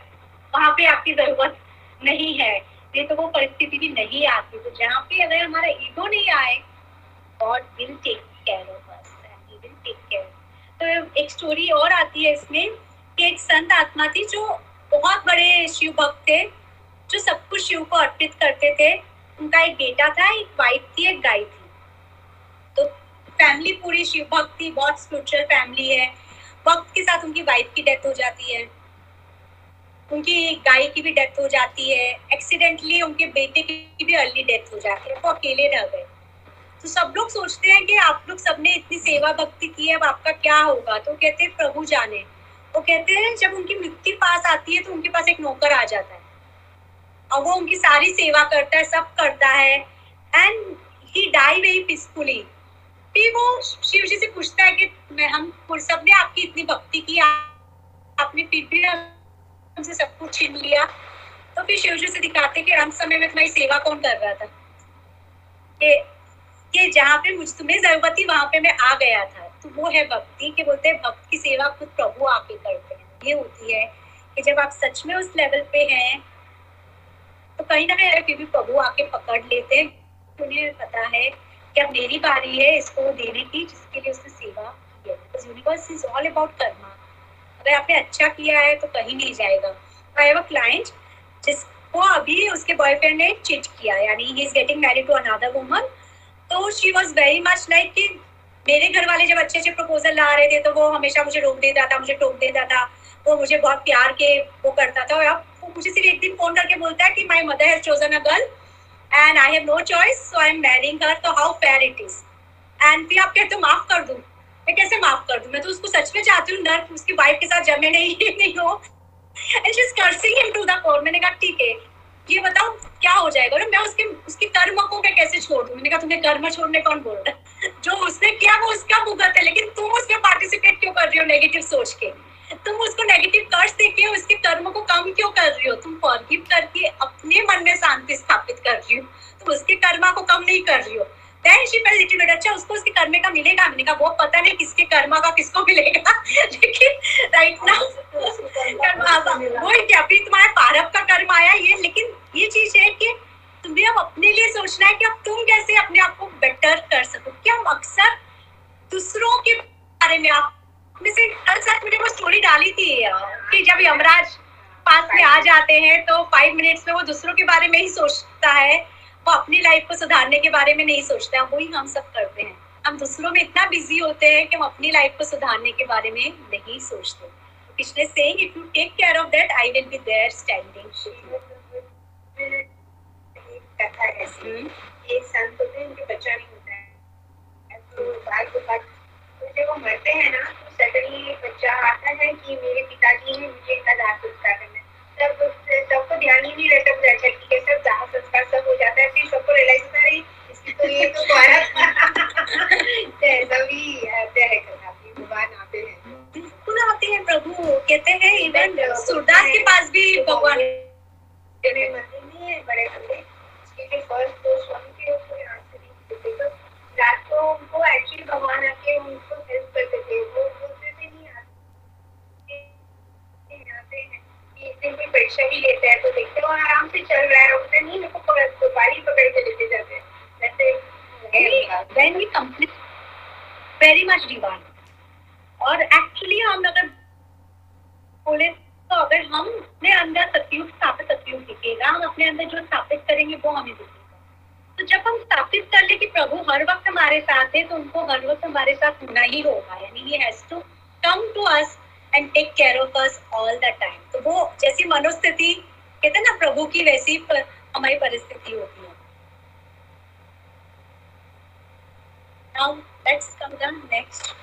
वहाँ पे आपकी ज़रूरत नहीं है। ये तो वो परिस्थिति भी नहीं आती। तो जहाँ पे अगर हमारा ईगो नहीं आए God will take care of us and will take care तो एक स्टोरी और आती है इसमें, कि एक संत आत्मा थी जो बहुत बड़े शिव भक्त थे, जो सब कुछ शिव को अर्पित करते थे। उनका एक बेटा था, एक वाइफ थी, एक गाय थी। तो फैमिली पूरी शिव भक्त थी, बहुत स्पिरिचुअल फैमिली है। वक्त के साथ उनकी वाइफ की डेथ हो जाती है। उनकी गाय की भी डेथ हो जाती है। एक्सीडेंटली उनके बेटे की भी अर्ली डेथ हो जाती है। वो अकेले रह गए। तो सब लोग सोचते हैं कि आप लोग सबने इतनी सेवा भक्ति की है, अब आपका क्या होगा? तो कहते हैं, प्रभु जाने। वो कहते हैं, जब उनकी मृत्यु पास आती है तो उनके पास एक नौकर आ जाता है। और वो उनकी सारी सेवा करता है, सब करता है। And he die very peacefully फिर वो शिव जी से पूछता है कि, मैं, हम सबने आपकी इतनी भक्ति की आपने फिर भी हमसे सब कुछ छीन लिया? तो फिर शिव जी से दिखाते कि अंत समय में तुम्हारी सेवा कौन कर रहा था? कि जहाँ पे मुझ, तुम्हें ज़रूरत थी, वहाँ पे मैं आ गया था। तो वो है भक्ति, के बोलते हैं, भक्त की सेवा खुद प्रभु आके करते हैं ये होती है कि जब आप सच में उस लेवल पे हैं तो कहीं ना कहीं फिर भी प्रभु आके पकड़ लेते हैं। उन्हें पता है कि अब मेरी बारी है इसको देने की, जिसके लिए उसने सेवा की है। Universe is all about karma अगर आपने अच्छा किया है तो कहीं नहीं जाएगा। आई हैव अ क्लाइंट जिसको अभी उसके बॉयफ्रेंड ने चिट किया, यानी he is getting married to another woman तो she was very much like कि मेरे घर वाले जब अच्छे अच्छे प्रपोजल ला रहे थे तो वो हमेशा मुझे रोक देता था, मुझे टोक देता था। वो मुझे बहुत प्यार के वो करता था और अब वो मुझे सिर्फ़ एक दिन फ़ोन करके बोलता है कि my mother has chosen a girl and I have no choice so I am marrying her तो how fair it is and फिर आप कहते माफ़ कर दूँ। मैं कैसे माफ़ कर दूँ? मैं तो उसको सच में चाहती हूँ, नर्क, उसकी वाइफ के साथ जमे नहीं नहीं हो। And she is cursing him to the core मैंने कहा, ठीक है ये बताओ क्या हो जाएगा? मैं उसके उसके कर्म को मैं कैसे छोड़? दू मैंने कहा, तुम्हें कर्म छोड़ने कौन बोल रहा है? जो उसने किया, वो उसका भुगत है। लेकिन तुम उसमें पार्टिसिपेट क्यों कर रही हो नेगेटिव सोच के? तुम उसको नेगेटिव कर्ज देके उसके कर्म को कम क्यों कर रही हो? तुम फॉरगिव करके अपने मन में शांति स्थापित कर रही हो। तुम उसके कर्मा को कम नहीं कर रही हो। Then she felt little bit अच्छा उसको उसके कर्म का मिलेगा मैंने कहा, वो पता नहीं किसके कर्मा का किसको मिलेगा, लेकिन राइट नाउ वो क्या अभी तुम्हारा पारब का कर्म आया ये, लेकिन ये चीज़ है कि तुम्हें अब अपने लिए सोचना है कि अब तुम कैसे अपने आप को बेटर कर सको। क्या हम अक्सर दूसरों के बारे में, आप में से कल साथ मैंने वो स्टोरी डाली थी कि जब यमराज पास में आ जाते हैं तो फाइव मिनट्स में वो दूसरों के बारे में ही सोचता है। वो अपनी लाइफ को सुधारने के बारे में नहीं सोचता वही हम सब करते हैं। हम दूसरों में इतना बिज़ी होते हैं कि हम अपनी लाइफ को सुधारने के बारे में नहीं सोचते। पिछले saying if you take care of that I will be there standing एक संत होते हैं उनके बच्चा नहीं होता है। तो बाल को काट तो जब वो मरते हैं ना तो सडनली बच्चा आता है कि मेरे पिताजी ने मुझे इनका दाह संस्कार करना तब सबको ध्यान ही नहीं रहता मुझे अच्छा ठीक है सब दाह संस्कार सब हो जाता है फिर सबको रियलाइज़ होता है इसकी तो ये तो द्वारा तो ऐसा भी आते हैं कभी भगवान आते हैं। बिल्कुल आते हैं प्रभु कहते हैं इवन सूरदास के पास भी भगवान मंदिर नहीं है बड़े बड़े उसके फ़र्स्ट दो स्वामी के कोई आंसर देते तो रात को उनको एक्चुअली भगवान आके उनको हेल्प करते थे वो बोलते थे नहीं आते आते हैं दिन कोई परीक्षा भी लेता है तो देखते हो। आराम से चल रहा है बोलते नहीं मेरे को पकड़ पकड़ के लेते जाते हैं। वैसे when we complete very much divine और एक्चुअली हम अगर बोले तो अगर हम अपने अंदर सतयुग स्थापित सतयुग दिखेगा हम अपने अंदर जो स्थापित करेंगे वो हमें दिखेगा। तो जब हम स्थापित कर ले कि प्रभु हर वक्त हमारे साथ है तो उनको हर वक्त हमारे साथ होना ही होगा। यानी ये has to come to us and take care of us all the time तो वो जैसी मनोस्थिति, कहते ना, प्रभु की वैसी पर हमारी परिस्थिति होती है। Now, let's come down next.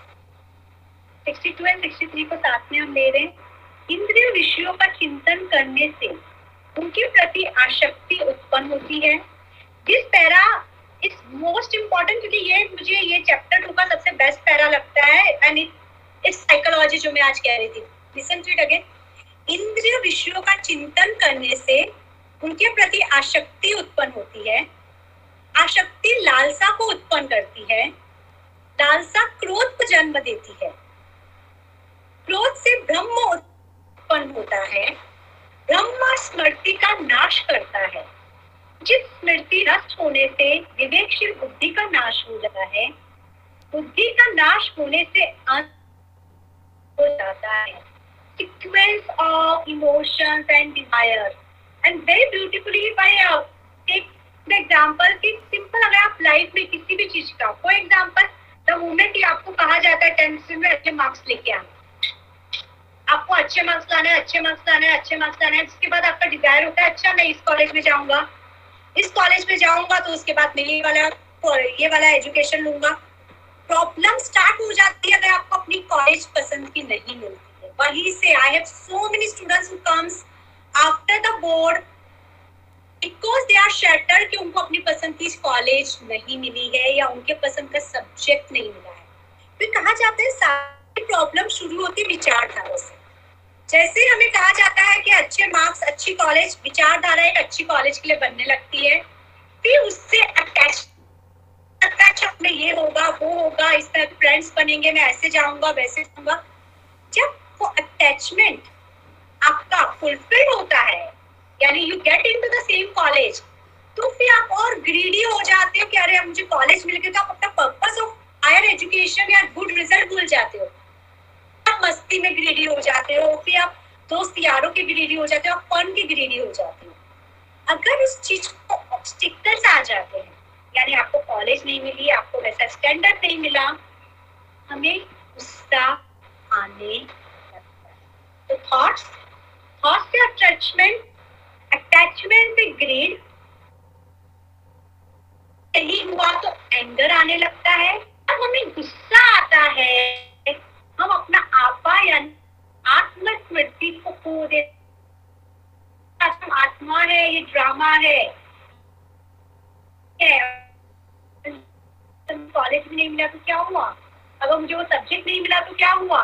62 and 63 को साथ में हम ले रहे हैं। इंद्रिय विषयों का चिंतन करने से उनके प्रति आशक्ति उत्पन्न होती है। This para is most important क्योंकि ये मुझे ये चैप्टर टू का सबसे बेस्ट पैरा लगता है एंड इट्स साइकोलॉजी जो मैं आज कह रही थी। लिसन टू इट अगेन इंद्रिय विषयों का चिंतन करने से उनके प्रति आसक्ति उत्पन्न होती है आसक्ति लालसा को उत्पन्न करती है, लालसा क्रोध को जन्म देती है। क्रोध से ब्रह्म उत्पन्न होता है, ब्रह्म स्मृति का नाश करता है। जिस स्मृति नष्ट होने से विवेकशील बुद्धि का नाश हो जाता है, बुद्धि का नाश होने से अंत हो जाता है। Emotions and desires. And very beautifully by uh, take the example कि सिंपल अगर आप लाइफ में किसी भी चीज़ का फॉर एग्ज़ाम्पल द मोमेंट आपको कहा जाता है टेंथ में अच्छे मार्क्स लेके आना। आपको अच्छे मार्क्स लाना है अच्छे मार्क्स लाना है अच्छे मार्क्स लाना है उसके बाद आपका डिज़ायर होता है अच्छा मैं इस कॉलेज में जाऊँगा। इस कॉलेज में जाऊँगा तो उसके बाद मैं ये वाला ये वाला एजुकेशन लूँगा। प्रॉब्लम स्टार्ट हो जाती है अगर आपको अपनी कॉलेज पसंद की नहीं मिलती है। वहीं से I have so many students who comes after the board because they are shatter कि उनको अपनी पसंद की कॉलेज नहीं मिली है या उनके पसंद का सब्जेक्ट नहीं मिला है। फिर कहा जाता है, सारी प्रॉब्लम शुरू होती है विचारधारा से। जैसे हमें कहा जाता है कि अच्छे मार्क्स अच्छी कॉलेज विचारधारा एक अच्छी कॉलेज के लिए बनने लगती है, फिर उससे अटैच अटैच में ये होगा, वो होगा, इस तरह फ्रेंड्स बनेंगे, मैं ऐसे जाऊँगा, वैसे जाऊँगा। जब वो अटैचमेंट आपका फुलफिल होता है, यानी you get in to the same college तो फिर आप और ग्रीडी हो जाते हो कि अरे मुझे कॉलेज मिल गया तो आप अपना पर्पस ऑफ़ हायर एजुकेशन या गुड रिज़ल्ट भूल जाते हो। आप मस्ती में ग्रीडी हो जाते हो, फिर आप दोस्त यारों के ग्रीडी हो जाते हो, आप फन के ग्रीडी हो जाते हो। अगर उस चीज़ को ऑब्स्टिकल्स आ जाते हैं यानी आपको कॉलेज नहीं मिली, आपको वैसा स्टैंडर्ड नहीं मिला, हमें गुस्सा आने तो थॉट्स थॉट्स से अटैचमेंट अटैचमेंट से ग्रीड सही हुआ तो एंगर आने लगता है, अब हमें गुस्सा आता है। हम अपना आपा यानी आत्म स्मृति को खो दे आत्मा है, ये ड्रामा है? कॉलेज में नहीं मिला तो क्या हुआ? अगर मुझे वो सब्जेक्ट नहीं मिला तो क्या हुआ?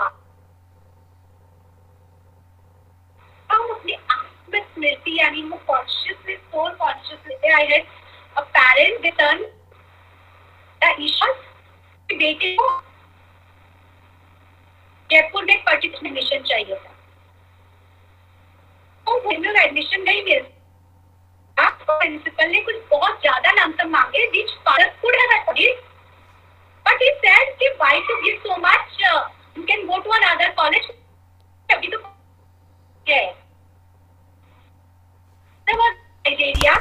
हम अपनी आत्म स्मृति, यानी वो consciousness soul consciousness I had a parent return ईश्वर बेटे को जयपुर में पर्टिकुलर एडमिशन चाहिए था। तो एडमिशन नहीं मिल प्रिंसिपल ने कुछ बहुत ज़्यादा नाम लमसम मांगे father could have afforded but he said कि why to give so much uh, you can go to another college अभी तो है there was Nigeria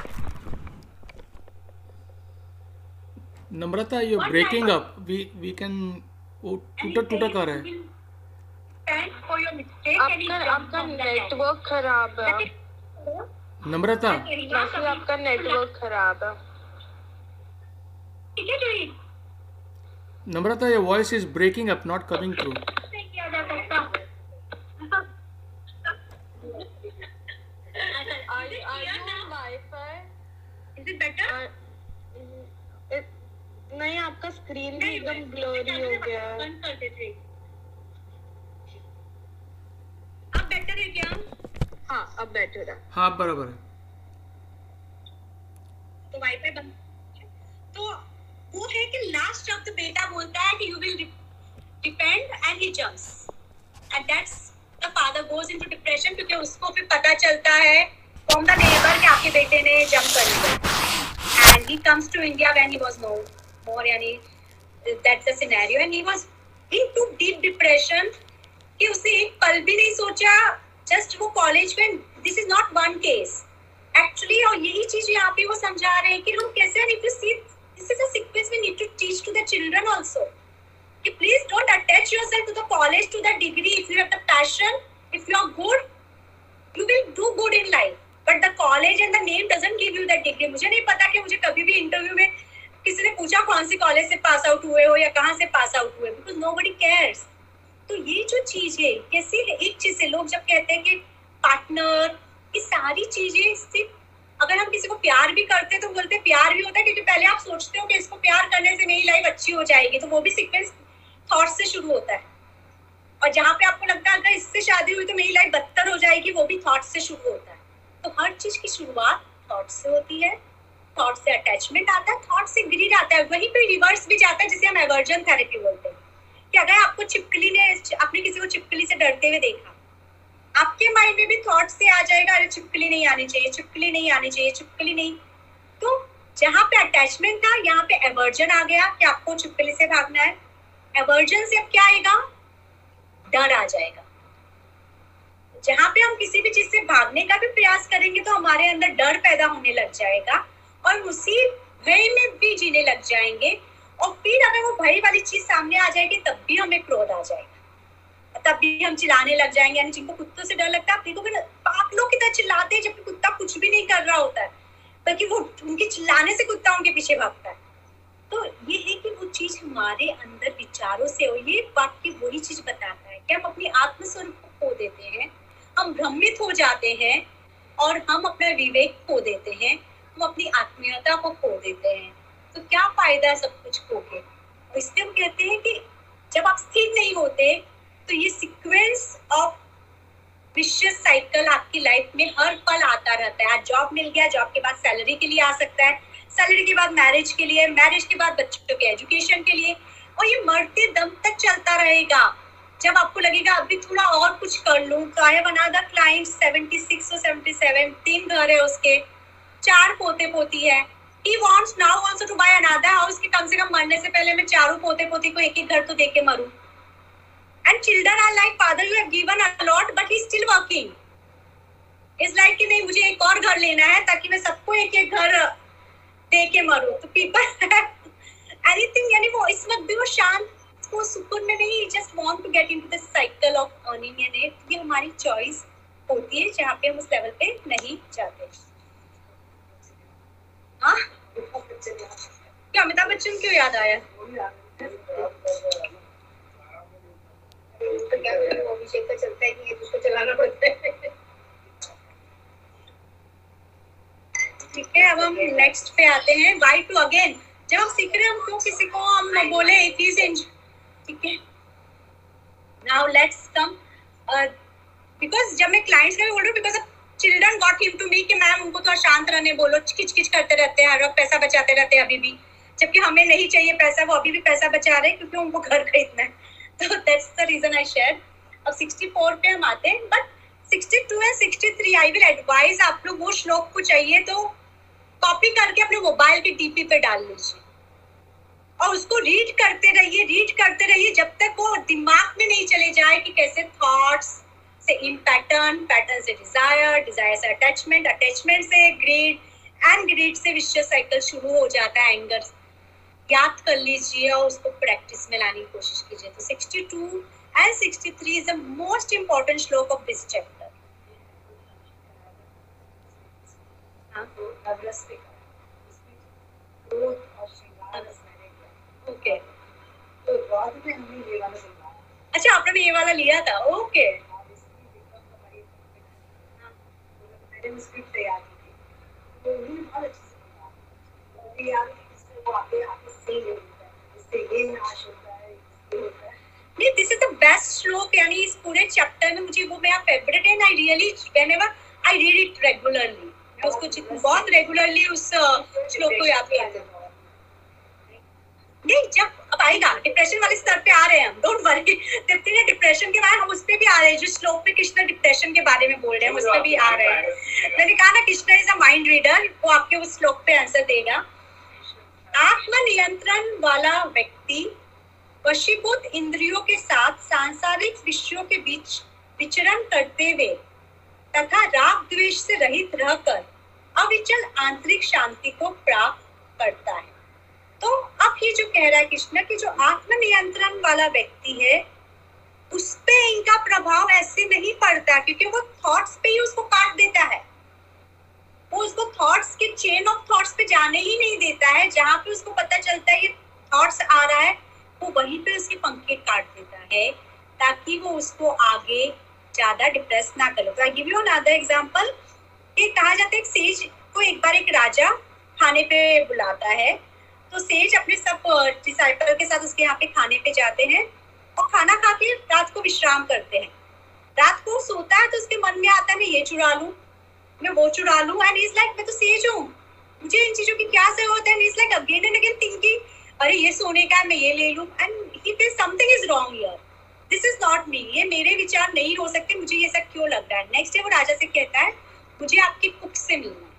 Namrata you breaking up we we can वो टूटा टूटा कर रहा है Thanks for your mistake and he आपका आपका. नेटवर्क खराब है नम्रता आपका नेटवर्क खराब है ठीक है Namrata your voice is breaking up not coming through नहीं किया जा सकता Are you are you on Wi-Fi? Is it better? Uh, it- नहीं आपका स्क्रीन भी एकदम ब्लरी हो गया बंद कर देते अब बेटर है क्या? हाँ अब बेटर है। हाँ बराबर है। तो वाईफाई बंद। तो वो है कि लास्ट तो बेटा बोलता है कि you will depend and he jumps and that's the father goes into depression क्योंकि उसको फिर पता चलता है फ्रॉम द नेबर कि आपके बेटे ने जंप कर लिया and he comes to India when he was no more यानी that's the scenario and he was in to deep depression कि उसने एक पल भी नहीं सोचा जस्ट वो कॉलेज में this is not one case actually और यही चीज़ यहाँ पे वो समझा रहे हैं कि हम कैसे this is a sequence we need to teach to the children also कि please don't attach yourself to the college to the degree if you have the passion if you are good you will do good in life but the college and the name doesn't give you that degree मुझे नहीं पता कि मुझे कभी भी interview में किसी ने पूछा कौन सी कॉलेज से पास आउट हुए हो या कहाँ से पास आउट हुए बिकॉज़ नो बडी केयर्स तो ये जो चीज़ है कैसे एक चीज़ से लोग जब कहते हैं कि पार्टनर ये सारी चीज़ें सिर्फ़ अगर हम किसी को प्यार भी करते हैं तो बोलते प्यार भी होता है, क्योंकि पहले आप सोचते हो कि इसको प्यार करने से मेरी लाइफ अच्छी हो जाएगी तो वो भी सीक्वेंस थॉट से शुरू होता है। और जहाँ पे आपको लगता है अगर इससे शादी हुई तो मेरी लाइफ बदतर हो जाएगी, वो भी थॉट से शुरू होता है। तो हर चीज़ की शुरुआत थॉट से होती है थॉट से अटैचमेंट आता है थॉट से ग्रीड आता है। वहीं पे रिवर्स भी जाता है, जिसे हम एवर्जन थेरेपी बोलते हैं। कि अगर आपको चिपकली ने आपने किसी को चिपकली से डरते हुए देखा आपके माइंड में भी थॉट से आ जाएगा, अरे चिपकली नहीं आनी चाहिए चिपकली नहीं आनी चाहिए चिपकली नहीं। तो जहाँ पे अटैचमेंट था, यहाँ पे एवर्जन आ गया कि आपको चिपकली से भागना है। एवर्जन से अब क्या आएगा? डर आ जाएगा। जहाँ पे हम किसी भी चीज़ से भागने का भी प्रयास करेंगे तो हमारे अंदर डर पैदा होने लग जाएगा और उसी भय में भी जीने लग जाएँगे। और फिर अगर वो भय वाली चीज़ सामने आ जाएगी, तब भी हमें क्रोध आ जाएगा। तब भी हम चिल्लाने लग जाएँगे, यानी जिनको कुत्तों से डर लगता है आप देखोगे पागलों की तरह चिल्लाते हैं, जबकि कुत्ता कुछ भी नहीं कर रहा होता है, बल्कि वो उनके चिल्लाने से कुत्ता उनके पीछे भागता है। तो ये है कि वो चीज़ हमारे अंदर विचारों से हो ये वाक्य वही चीज़ बताता है कि हम अपनी आत्मस्वरूप को खो देते हैं, हम भ्रमित हो जाते हैं और हम अपना विवेक खो देते हैं, हम अपनी आत्मीयता को खो देते हैं। तो क्या फ़ायदा है सब कुछ खो के? तो इसलिए हम कहते हैं कि जब आप स्थिर नहीं होते तो ये सीक्वेंस ऑफ़ विशियस साइकिल आपकी लाइफ में हर पल आता रहता है। आज जॉब मिल गया जॉब के बाद सैलरी के लिए आ सकता है। सैलरी के बाद मैरिज के लिए मैरिज के बाद बच्चों के एजुकेशन के लिए। और ये मरते दम तक चलता रहेगा। जब आपको लगेगा, अभी थोड़ा और कुछ कर लूँ। आई हैव अनदर क्लाइंट 76 और 77 तीन घर है उसके। चार पोते पोती है। ही wants now also to buy another house कि कम से कम मरने से पहले मैं चारों पोते पोती को एक एक घर तो देके मरूं। And children are like father, you have given a lot, but he's still working. Is like कि नहीं, मुझे एक और घर लेना है, ताकि मैं सबको एक एक घर दे के मरूं। तो people एनीथिंग यानी वो इस वक्त भी वो शांत, वो सुकून में नहीं just want to get into the cycle of earning and it ये हमारी चॉइस होती है, जहाँ पे हम उस लेवल पे नहीं जाते। हाँ? क्या अमिताभ बच्चन क्यों याद आया? तो तो ठीक है, अब हम नेक्स्ट पे आते हैं। वाई टू अगेन जब हम सीख रहे हैं, हम क्यों किसी को हम बोले ठीक है? नाउ लेट्स कम बिकॉज़ जब मैं क्लाइंट्स का बोल रही हूँ because children got him to me कि मैम उनको थोड़ा शांत रहने बोलो किच किच करते रहते हैं, हर वक्त पैसा बचाते रहते हैं अभी भी। जबकि हमें नहीं चाहिए पैसा, वो अभी भी पैसा बचा रहे हैं, क्योंकि उनको घर खरीदना है। तो that's the reason I share अब 64 पे हम आते हैं but 62 and 63 I will advise आप लोग वो श्लोक को चाहिए तो कॉपी करके अपने मोबाइल की डीपी पे डाल लीजिए। और उसको रीड करते रहिए रीड करते रहिए जब तक वो दिमाग में नहीं चले जाए कि कैसे थॉट्स से इन पैटर्न पैटर्न से डिज़ायर डिज़ायर से अटैचमेंट अटैचमेंट से ग्रीड एंड ग्रीड से विशियस साइकिल शुरू हो जाता है एंगर याद कर लीजिए और उसको प्रैक्टिस में लाने की कोशिश कीजिए। तो 62 and 63 is the most important shloka of this chapter okay अच्छा आपने भी ये वाला लिया था? ओके नहीं दिस इज़ द बेस्ट श्लोक यानी इस पूरे चैप्टर में मुझे वो मेरा फेवरेट है I really whenever I read it regularly मैं उसको बहुत रेगुलरली उस श्लोक को याद करती हूँ। नहीं, जब अब आएगा डिप्रेशन वाले स्तर पे आ रहे हैं हम डोंट वरी तृप्ति ने डिप्रेशन के बारे हम उस भी आ रहे हैं, जो श्लोक पे कृष्ण डिप्रेशन के बारे में बोल रहे हैं उस पे भी आ रहे हैं। मैंने कहा ना, Krishna is a mind reader वो आपके उस श्लोक पे आंसर देगा। आत्म नियंत्रण वाला व्यक्ति वशीभूत इंद्रियों के साथ सांसारिक विषयों के बीच विचरण करते हुए तथा राग द्वेष से रहित रहकर अविचल आंतरिक शांति को प्राप्त करता है। तो अब ये जो कह रहा है कृष्ण कि जो आत्म नियंत्रण वाला व्यक्ति है, उस पे इनका प्रभाव ऐसे नहीं पड़ता क्योंकि वो थॉट्स पे ही उसको काट देता है। वो उसको थॉट्स के चेन ऑफ़ थॉट्स पे जाने ही नहीं देता है। जहाँ पे उसको पता चलता है ये थॉट्स आ रहा है, वो वहीं पे उसके पंखे काट देता है ताकि वो उसको आगे ज़्यादा डिप्रेस ना करे तो I give you another example ये कहा जाता है एक सेज को एक बार एक राजा खाने पे बुलाता है। तो सेज अपने सब डिसाइपल के साथ उसके यहाँ पे खाने पे जाते हैं और खाना खा के रात को विश्राम करते हैं। रात को सोता है तो उसके मन में आता है, मैं ये चुरा लूँ। मैं वो चुरा लूँ। एंड इज़ लाइक मैं तो सेज हूँ। मुझे इन चीज़ों की क्या ज़रूरत है? Is like again and again thinking अरे, ये सोने का है, मैं ये ले लूँ। And he feel something is wrong here this is not me ये मेरे विचार नहीं हो सकते। मुझे ये सब क्यों लग रहा है? नेक्स्ट डे वो राजा से कहता है, मुझे आपकी कुक से मिलना है।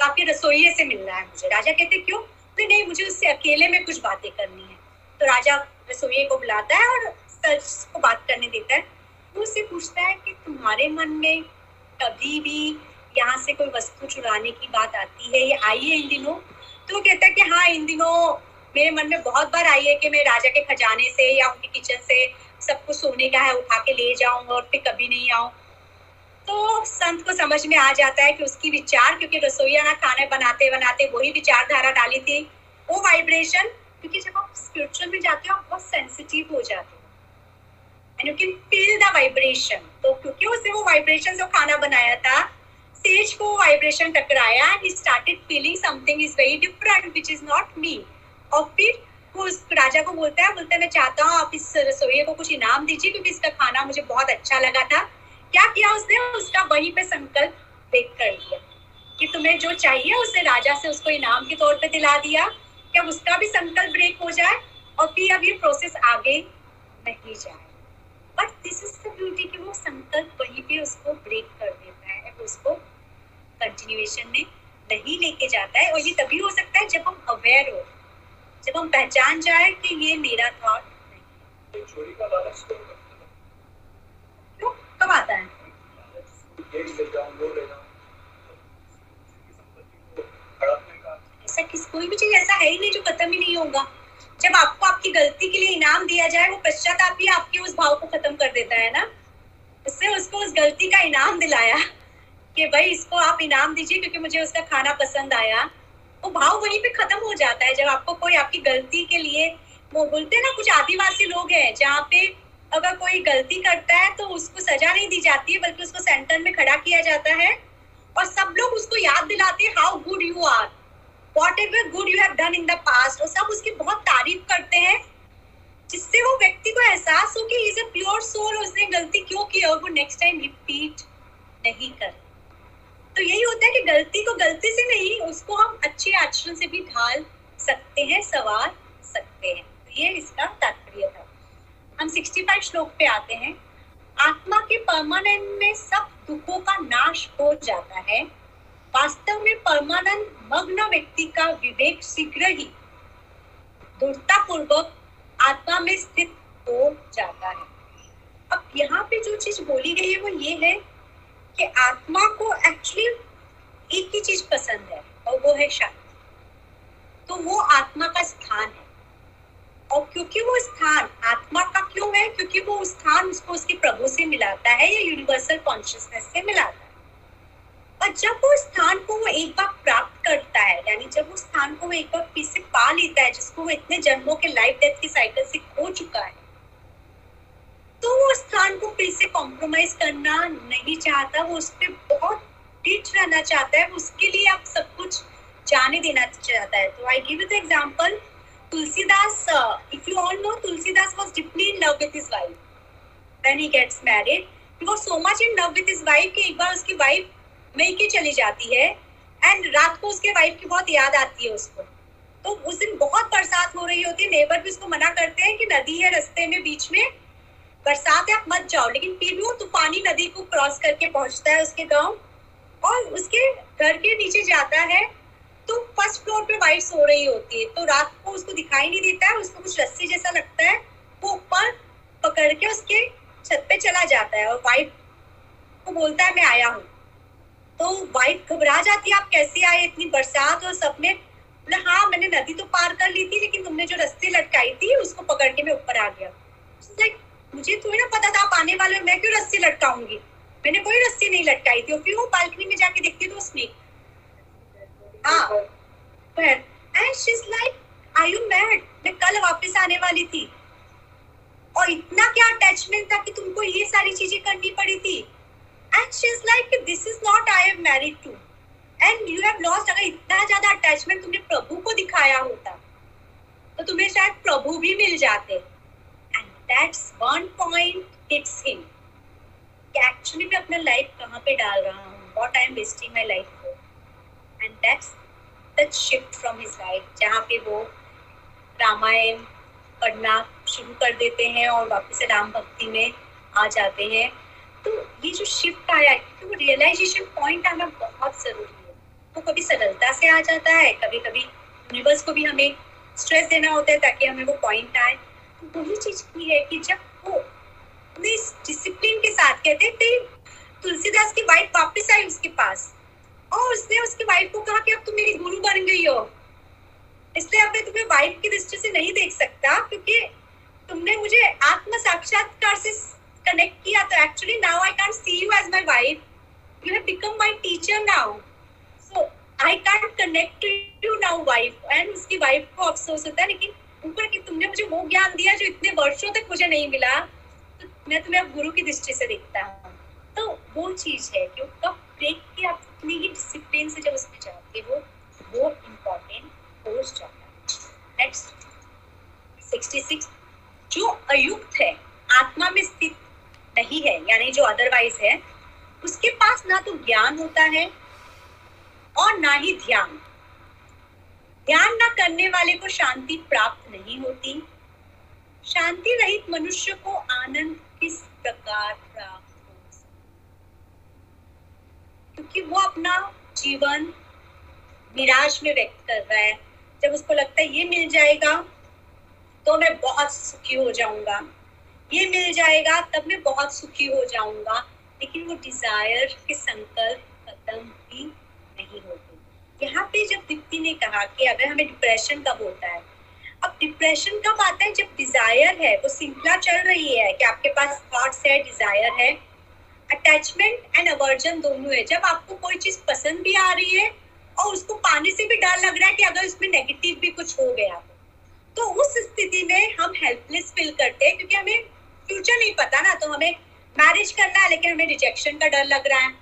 तो आपके रसोइये से मिलना है मुझे। राजा कहते क्यों? तो नहीं, मुझे उससे अकेले में कुछ बातें करनी है। तो राजा रसोइये को बुलाता है और सच को बात करने देता है। वो उससे पूछता है कि तुम्हारे मन में कभी भी यहाँ से कोई वस्तु चुराने की बात आती है, ये आई है इन दिनों? तो कहता है कि हाँ इन दिनों मेरे मन में बहुत बार आई है कि मैं राजा के खजाने से या उनके किचन से सब कुछ सोने का है उठा के ले जाऊँ और फिर कभी नहीं आऊँ। तो संत को समझ में आ जाता है कि उसकी विचार, क्योंकि रसोईया ना खाने बनाते बनाते वही विचारधारा डाली थी। वो वाइब्रेशन क्योंकि जब आप स्पिरिचुअल में जाते हो, आप बहुत सेंसिटिव हो जाते हो। And you can feel the vibration तो क्योंकि उसने वो वाइब्रेशन जो खाना बनाया था सेज को वाइब्रेशन टकराया and he started feeling something is very different which is not me और फिर उस राजा को बोलता है बोलता है, मैं चाहता हूँ आप इस रसोई को कुछ इनाम दीजिए क्योंकि इसका खाना मुझे बहुत अच्छा लगा था। क्या किया उसने? उसका वहीं पे संकल्प ब्रेक कर दिया कि तुम्हें जो चाहिए उसने राजा से उसको इनाम के तौर पे दिला दिया। कि अब उसका भी संकल्प ब्रेक हो जाए और फिर अब ये प्रोसेस आगे नहीं जाए। But this is the beauty कि वो संकल्प वहीं पे उसको ब्रेक कर देता है, उसको कंटिन्यूएशन में नहीं लेके जाता है और ये तभी हो सकता है जब हम अवेयर हो जब हम पहचान जाए कि ये मेरा थॉट नहीं चोरी का लालच तो कब आता है? ऐसा किस कोई भी चीज़ ऐसा है ही नहीं जो खत्म ही नहीं होगा। जब आपको आपकी गलती के लिए इनाम दिया जाए वो पश्चाताप ही आपके उस भाव को खत्म कर देता है ना? उससे उसको उस गलती का इनाम दिलाया। कि भाई इसको आप इनाम दीजिए क्योंकि मुझे उसका खाना पसंद आया। वो भाव वहीं पे खत्म हो जाता है जब आपको कोई आपकी गलती के लिए वो बोलते हैं ना, कुछ आदिवासी लोग हैं जहाँ पे अगर कोई गलती करता है तो उसको सजा नहीं दी जाती है, बल्कि उसको सेंटर में खड़ा किया जाता है। और सब लोग उसको याद दिलाते हैं how good you are whatever good you have done in the past और सब उसकी बहुत तारीफ़ करते हैं, जिससे वो व्यक्ति को एहसास हो कि इज़ अ प्योर सोल उसने गलती क्यों की और वो नेक्स्ट टाइम रिपीट नहीं कर। तो यही होता है कि गलती को गलती से नहीं, उसको हम अच्छे आचरण से भी ढाल सकते हैं, सवार सकते हैं। तो ये इसका तात्पर्य था। हम 65 श्लोक पे आते हैं। आत्मा के परमानंद में सब दुखों का नाश हो जाता है। वास्तव में परमानंद मग्न व्यक्ति का विवेक शीघ्र ही दृढ़ता पूर्वक आत्मा में स्थित हो जाता है। अब यहाँ पे जो चीज़ बोली गई है वो ये है कि आत्मा को एक्चुअली एक ही चीज़ पसंद है, और वो है शांति। तो वो आत्मा का स्थान है। और क्योंकि वो स्थान आत्मा का क्यों है? क्योंकि वो स्थान उसको उसके प्रभु से मिलाता है, या यूनिवर्सल कॉन्शियसनेस से मिलाता है। और जब वो स्थान को वो एक बार प्राप्त करता है, यानी जब वो स्थान को वो एक बार फिर से पा लेता है, जिसको वो इतने जन्मों के लाइफ डेथ के साइकिल से खो चुका है तो वो स्थान को फिर से कॉम्प्रोमाइज करना नहीं चाहता, वो उस पर बहुत टिट रहना चाहता है, उसके लिए आप सब कुछ जाने देना चाहता है। तो I give you the example Tulsidas if you all know Tulsidas was deeply in love with his wife when he gets married was so much in love with his wife कि एक बार उसकी वाइफ मई के चली जाती है and रात को उसके वाइफ की बहुत याद आती है उसको। तो उस दिन बहुत बरसात हो रही होती है नेबर भी उसको मना करते हैं कि नदी है, रस्ते में, बीच में बरसात है, आप मत जाओ, लेकिन फिर भी वो तूफानी नदी को क्रॉस करके पहुँचता है उसके गाँव और उसके घर के नीचे जाता है तो फ़र्स्ट फ्लोर पे वाइफ सो रही होती है तो रात को उसको दिखाई नहीं देता है, उसको कुछ रस्सी जैसा लगता है, वो ऊपर पकड़ के उसके छत पे चला जाता है और वाइफ को बोलता है, मैं आया हूँ। तो वाइफ घबरा जाती है, आप कैसे आए इतनी बरसात और सब में? बोला हाँ मैंने नदी तो पार कर ली थी, लेकिन तुमने जो रस्सी लटकाई थी, उसको पकड़ के मैं ऊपर आ गया। लाइक मुझे थोड़ी ना पता था आप आने वाले मैं क्यों रस्सी लटकाऊँगी? मैंने कोई रस्सी नहीं लटकाई थी। और फिर वो बालकनी में जाके देखती तो स्नेक हाँ मैं कल वापस आने वाली थी। और इतना क्या अटैचमेंट था कि तुमको ये सारी चीज़ें करनी पड़ी थी। And she is like this is not I am married to and you have lost अगर इतना ज़्यादा अटैचमेंट तुमने प्रभु को दिखाया होता तो तुम्हें शायद प्रभु भी मिल जाते। And that's one point hits him कि एक्चुअली मैं अपना लाइफ कहाँ पे डाल रहा हूँ? What I am wasting my life for and that's the shift from his life जहाँ पे वो रामायण पढ़ना शुरू कर देते हैं और वापस से राम भक्ति में आ जाते हैं। तो ये जो शिफ्ट आया वो रियलाइजेशन पॉइंट आना बहुत ज़रूरी है। वो कभी सरलता से आ जाता है कभी कभी यूनिवर्स को भी हमें स्ट्रेस देना होता है ताकि हमें वो पॉइंट आए। तो वही चीज़ की है कि जब वो इस डिसिप्लिन के साथ कहते थे तुलसीदास की वाइफ वापस आई उसके पास और उसने उसकी वाइफ को कहा कि अब तुम मेरी गुरु बन गई हो। इसलिए अब मैं तुम्हें वाइफ की दृष्टि से नहीं देख सकता क्योंकि तुमने मुझे आत्म साक्षात्कार से कनेक्ट किया तो actually now I can't see you as my wife you have become my teacher now so I can't connect to you now wife and उसकी वाइफ को अफसोस होता है, लेकिन ऊपर कि तुमने मुझे वो ज्ञान दिया जो इतने वर्षों तक मुझे नहीं मिला तो मैं तुम्हें अब गुरु की दृष्टि से देखता हूँ। तो वो चीज़ है कि कब ब्रेक के आप अपनी ही डिसिप्लिन से जब उसमें जाते हो वो इम्पोर्टेंट हो जाता है। नेक्स्ट 66 जो अयुक्त है, आत्मा में स्थित नहीं है, यानी जो अदरवाइज़ है, उसके पास ना तो ज्ञान होता है और ना ही ध्यान। ध्यान ना करने वाले को शांति प्राप्त नहीं होती। शांति रहित मनुष्य को आनंद किस प्रकार प्राप्त हो क्योंकि वो अपना जीवन निराश में व्यक्त कर रहा है। जब उसको लगता है, ये मिल जाएगा तो मैं बहुत सुखी हो जाऊँगा। ये मिल जाएगा, तब मैं बहुत सुखी हो जाऊँगा। लेकिन वो डिज़ायर के संकल्प खत्म भी नहीं होते। यहाँ पे जब दीप्ति ने कहा कि अगर हमें डिप्रेशन कब होता है, अब डिप्रेशन कब आता है जब डिज़ायर है, वो श्रृंखला चल रही है कि आपके पास थॉट्स है डिज़ायर है अटैचमेंट एंड अवर्जन दोनों है। जब आपको कोई चीज़ पसंद भी आ रही है और उसको पाने से भी डर लग रहा है कि अगर उसमें नेगेटिव भी कुछ हो गया तो उस स्थिति में हम हेल्पलेस फील करते हैं क्योंकि हमें फ्यूचर नहीं पता ना तो हमें मैरिज करना है, लेकिन हमें रिजेक्शन का डर लग रहा है।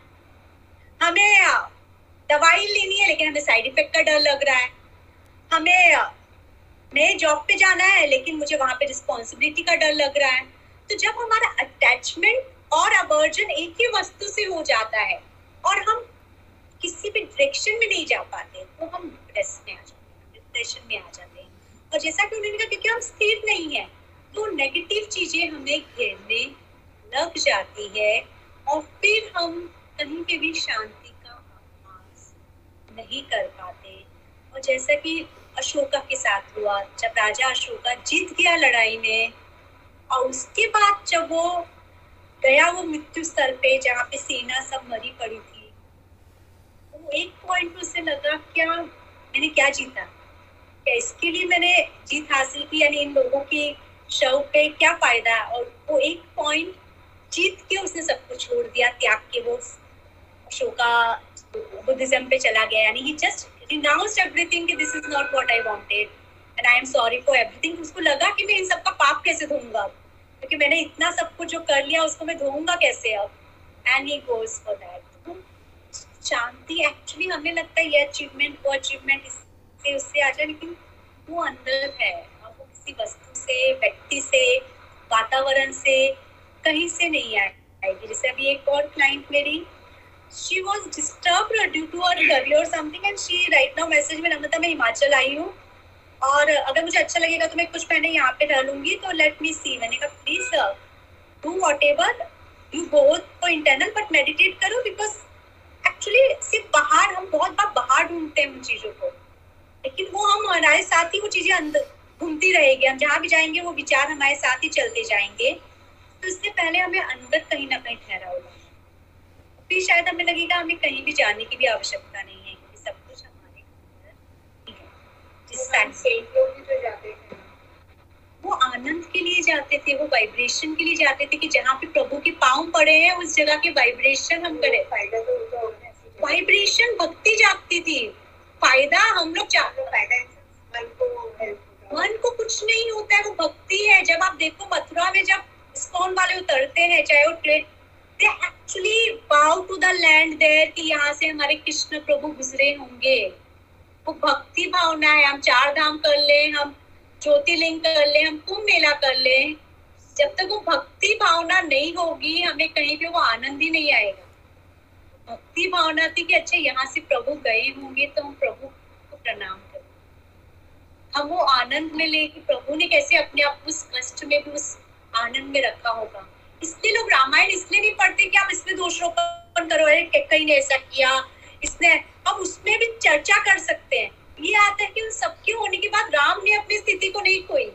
हमें दवाई लेनी है, लेकिन हमें साइड इफ़ेक्ट का डर लग रहा है। हमें नए जॉब पे जाना है, लेकिन मुझे वहाँ पे रिस्पॉन्सिबिलिटी का डर लग रहा है। तो जब हमारा अटैचमेंट और अवर्जन एक ही वस्तु से हो जाता है, और हम किसी भी डायरेक्शन में नहीं जा पाते तो हम डिप्रेस में आ जाते हैं डिप्रेशन में आ जाते हैं। और जैसा कि उन्होंने कहा क्योंकि हम स्थिर नहीं है तो नेगेटिव चीज़ें हमें घेरने लग जाती है, और फिर हम कहीं पे भी शांति नहीं कर पाते। और जैसा कि अशोका के साथ हुआ, जब राजा अशोका जीत गया लड़ाई में, और उसके बाद जब वो गया वो मृत्यु स्थल पे जहाँ पे सेना सब मरी पड़ी थी तो एक पॉइंट उसे लगा, क्या मैंने क्या जीता? क्या इसके लिए मैंने जीत हासिल की? यानी इन लोगों की शव पे क्या फ़ायदा? और वो एक पॉइंट जीत के उसने सब कुछ छोड़ दिया, त्याग के वो अशोका बुद्धिज्म पे चला गया, यानी ही जस्ट renounced everything कि this is not what I wanted. And I am sorry for everything. उसको लगा कि मैं इन सब का पाप कैसे धोऊँगा? क्योंकि मैंने इतना सब कुछ जो कर लिया, उसको मैं धोऊँगा कैसे अब? And he goes for that Shanti actually हमें लगता है ये अचीवमेंट वो अचीवमेंट इससे, उससे आ जाए, लेकिन वो अंदर है। और वो किसी वस्तु से, व्यक्ति से, वातावरण से, कहीं से नहीं आएगी। जैसे अभी एक और क्लाइंट मेरी she was disturbed due to her career or something and she right now message में नम्रता मैं हिमाचल आई हूँ। और अगर मुझे अच्छा लगेगा तो मैं कुछ महीने यहाँ पे रह लूँगी। तो लेट मी सी मैंने कहा please do whatever you go for internal but meditate करो बिकॉज़ एक्चुअली सिर्फ़ बाहर, हम बहुत बार बाहर ढूंढते हैं उन चीज़ों को। लेकिन वो हम हमारे साथ ही वो चीज़ें अंदर घूमती रहेगी। हम जहाँ भी जाएँगे, वो विचार हमारे साथ ही चलते जाएँगे। तो इससे पहले हमें अंदर कहीं ना कहीं ठहरा होगा फिर शायद हमें लगेगा हमें कहीं भी जाने की भी आवश्यकता नहीं है क्योंकि सब कुछ हमारे अंदर तो वो आनंद के लिए जाते थे वो वाइब्रेशन के लिए जाते थे कि जहाँ पे प्रभु के पाँव पड़े हैं उस जगह के वाइब्रेशन हम करें। फ़ायदा तो। वाइब्रेशन भक्ति जागती थी। फ़ायदा हम लोग चाह तो फ़ायदा है, मन को हेल्प होता है। मन को कुछ नहीं होता है वो भक्ति है। जब आप देखो मथुरा में जब स्कॉन वाले उतरते हैं चाहे वो train they actually bow to the land there कि यहाँ से हमारे कृष्ण प्रभु गुजरे होंगे। वो भक्ति भावना है, हम चार धाम कर ले, हम ज्योतिर्लिंग कर ले, हम कुंभ मेला कर ले। जब तक वो भक्ति भावना नहीं होगी, हमें कहीं पे वो आनंद ही नहीं आएगा। भक्ति भावना थी कि अच्छा यहाँ से प्रभु गए होंगे तो हम प्रभु को प्रणाम करें। हम वो आनंद में ले कि प्रभु ने कैसे अपने आप को उस कष्ट में भी उस आनंद में रखा होगा। इसलिए लोग रामायण इसलिए नहीं पढ़ते कि आप इसमें दोषारोपण करो, अरे कहीं ने ऐसा किया, इसने हम उसमें भी चर्चा कर सकते हैं। ये आता है कि उन सबके होने के बाद राम ने अपनी स्थिति को नहीं खोई।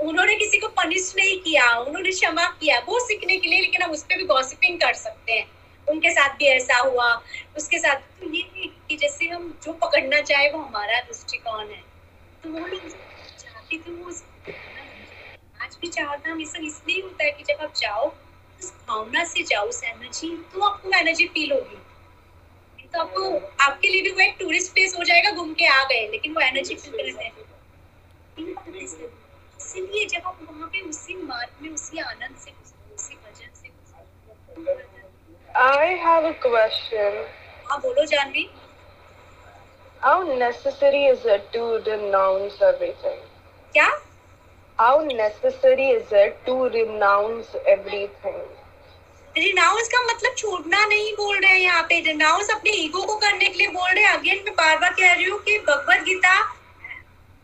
उन्होंने किसी को पनिश नहीं किया, उन्होंने क्षमा किया वो सीखने के लिए, लेकिन हम उस पर भी गॉसिपिंग कर सकते हैं। उनके साथ भी ऐसा हुआ, उसके साथ तो ये कि जैसे हम जो पकड़ना चाहे वो हमारा दृष्टिकोण है। तो वो लोग चाहते थे वो आज भी चार धाम ये सब इसलिए होता है कि जब आप जाओ उस भावना से जाओ उस एनर्जी तो आपको एनर्जी फील होगी तो आपको आपके लिए भी वो एक टूरिस्ट प्लेस हो जाएगा घूम के आ गए लेकिन वो एनर्जी फील करते हैं इसीलिए जब आप वहाँ पे उसी मार्ग में उसी आनंद से उसी भजन से I have a question. हाँ बोलो Jahnavi How necessary is it to renounce everything? क्या How necessary is it to renounce everything? Renounce का मतलब छोड़ना नहीं बोल रहे हैं यहाँ पे रिनाउंस अपने ईगो को करने के लिए बोल रहे हैं अगेन मैं बार बार कह रही हूँ कि भगवत गीता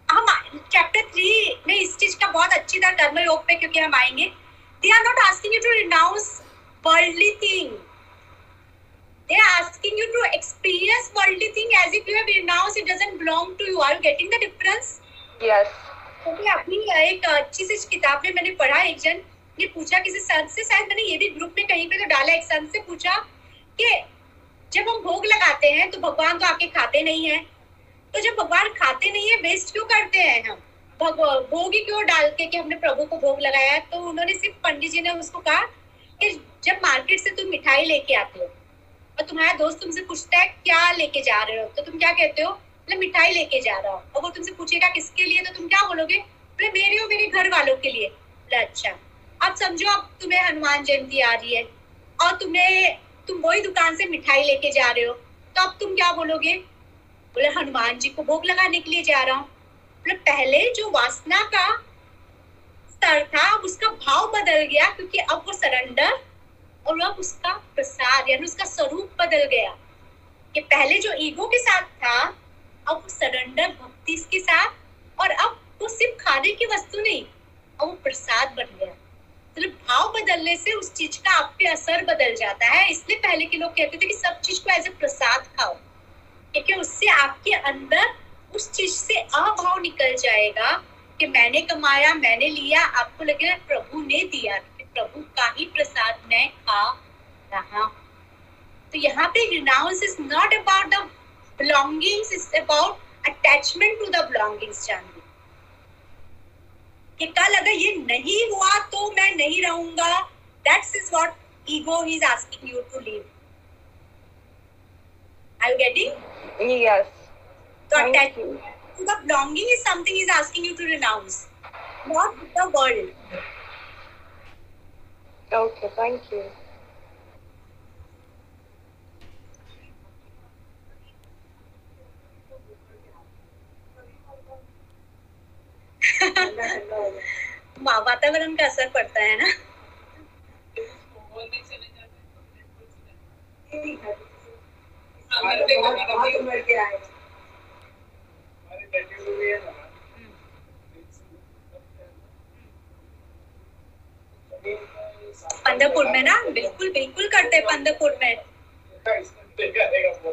हम चैप्टर थ्री में इस चीज़ का बहुत अच्छी तरह कर्म योग पे क्योंकि हम आएँगे they are not asking you to renounce worldly thing they are asking you to experience worldly thing as if you have renounced it doesn't belong to you are you getting the difference Yes. क्योंकि अपनी एक अच्छी सी किताब में मैंने पढ़ा, एक जन ने पूछा किसी संत से, शायद मैंने ये भी ग्रुप में कहीं पे तो डाला, एक संत से पूछा कि जब हम भोग लगाते हैं तो भगवान तो आके खाते नहीं है। तो जब भगवान खाते नहीं है वेस्ट क्यों करते हैं हम? भोग ही क्यों डाल के कि हमने प्रभु को भोग लगाया तो उन्होंने सिर्फ़ पंडित जी ने उसको कहा कि जब मार्केट से तुम मिठाई लेके आते हो, और तुम्हारा दोस्त तुमसे पूछता है, क्या लेके जा रहे हो? तो तुम क्या कहते हो? मतलब मिठाई लेके जा रहा हूँ। और वो तुमसे पूछेगा, किसके लिए? तो तुम क्या बोलोगे? बोले मेरे और मेरे घर वालों के लिए। बोले अच्छा अब समझो, अब तुम्हें हनुमान जयंती आ रही है और तुम्हें, तुम वही दुकान से मिठाई लेके जा रहे हो। तो अब तुम क्या बोलोगे? बोले, हनुमान जी को भोग लगाने के लिए जा रहा हूँ। बोले, पहले जो वासना का स्तर था उसका भाव बदल गया क्योंकि अब वो सरेंडर और अब उसका प्रसाद यानी उसका स्वरूप बदल गया कि पहले जो ईगो के साथ था अब सरेंडर भक्ति के साथ, और अब वो सिर्फ़ खाने की वस्तु नहीं, अब वो प्रसाद बन गया मतलब भाव बदलने से उस चीज़ का आप पे असर बदल जाता है इसलिए पहले के लोग कहते थे कि सब चीज़ को एज ए प्रसाद खाओ, क्योंकि उससे आपके अंदर उस चीज़ से अभाव निकल जाएगा कि मैंने कमाया, मैंने लिया, आपको लगेगा प्रभु ने दिया प्रभु का ही प्रसाद मैं खा रहा। तो यहाँ पे renounce is not about the belongings is about attachment to the belongings Janvi कि कल अगर ये नहीं हुआ तो मैं नहीं रहूँगा that's is what ego is asking you to leave are you getting Yes. तो you. to the belonging is something is asking you to renounce not the world Okay, thank you. ठंडा ठंडा हो गया वा- वातावरण का असर पड़ता है ना? पंदरपुर में ना? बिल्कुल बिल्कुल करते हैं पंदरपुर में बगल में गंगा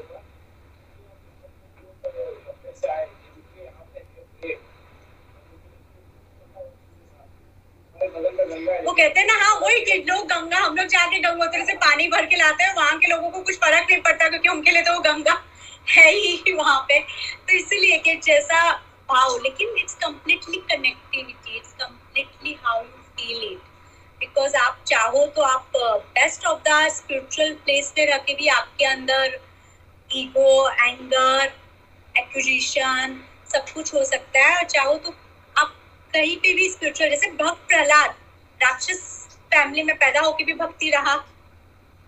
है वो कहते हैं ना हाँ वही लोग गंगा, हम लोग जाके गंगोत्री से पानी भर के लाते हैं, वहाँ के लोगों को कुछ फ़र्क नहीं पड़ता क्योंकि उनके लिए तो वो गंगा है ही वहाँ पे। तो इसीलिए कि जैसा भाव लेकिन it's completely connectivity it's completely how you feel it because आप चाहो तो आप best of the spiritual place पे रह के भी आपके अंदर ईगो एंगर एक्विजिशन सब कुछ हो सकता है। और चाहो तो कहीं पे भी स्पिरिचुअल जैसे भक्त प्रहलाद, राक्षस फैमिली में पैदा होके भी भक्ति रहा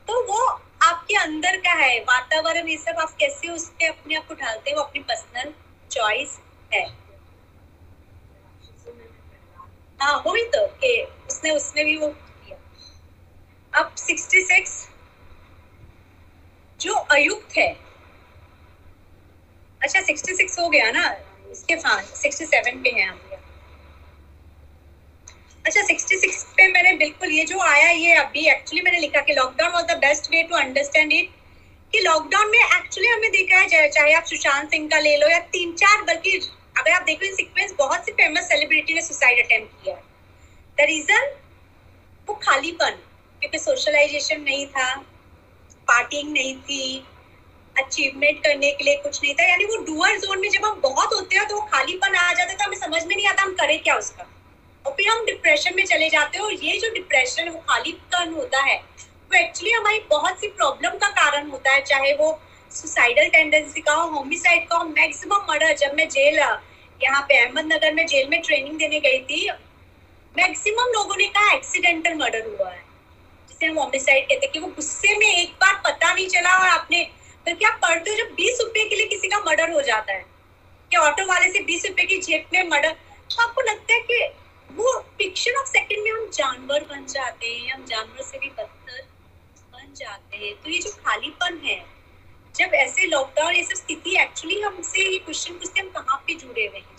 तो वो आपके अंदर का है, वातावरण ये सब आप कैसे उसके अपने आप को ढालते हैं अपनी पर्सनल चॉइस है हाँ वही तो कि उसने उसने भी वो किया अब 66 जो अयुक्त है अच्छा 66 हो गया ना, इसके हाँ 67 पे है हम। अच्छा 66 पे मैंने बिल्कुल ये जो आया, ये अभी एक्चुअली मैंने लिखा कि lockdown was the best way to understand it कि लॉकडाउन में एक्चुअली हमने देखा है चाहे- आप सुशांत सिंह का ले लो या तीन चार बल्कि अगर आप देखो सीक्वेंस बहुत सी फ़ेमस सेलिब्रिटी ने सुसाइड अटेम्प्ट किया द रीजन वो खालीपन, क्योंकि सोशलाइजेशन नहीं था पार्टिंग नहीं थी अचीवमेंट करने के लिए कुछ नहीं था, यानी वो डुअर जोन में जब हम बहुत होते हैं तो वो खालीपन आ जाता है तो हमें समझ में नहीं आता हम करें क्या उसका। और फिर हम डिप्रेशन में चले जाते हैं और ये जो डिप्रेशन वो खालीपन होता है। वो एक्चुअली हमारी बहुत सी प्रॉब्लम का कारण होता है, चाहे वो सुसाइडल टेंडेंसी का हो होमिसाइड का हो मैक्सिमम मर्डर जब मैं जेल यहाँ पे अहमदनगर में जेल में ट्रेनिंग देने गई थी मैक्सिमम लोगों ने कहा एक्सीडेंटल मर्डर हुआ है। जिसे हम होमिसाइड कहते हैं कि वो गुस्से में एक बार पता नहीं चला और आपने तो क्या पढ़ते हो जब बीस रुपए के लिए किसी का मर्डर हो जाता है, कि ऑटो वाले से बीस रुपए की जेब में मर्डर तो आपको लगता है कि वो फिक्शन ऑफ़ सेकंड में हम जानवर बन जाते हैं, हम जानवर से भी बदतर बन जाते हैं। तो ये जो खालीपन है, जब ऐसे लॉकडाउन सब स्थिति एक्चुअली हमसे ये क्वेश्चन पूछते हम कहाँ पे जुड़े हुए हैं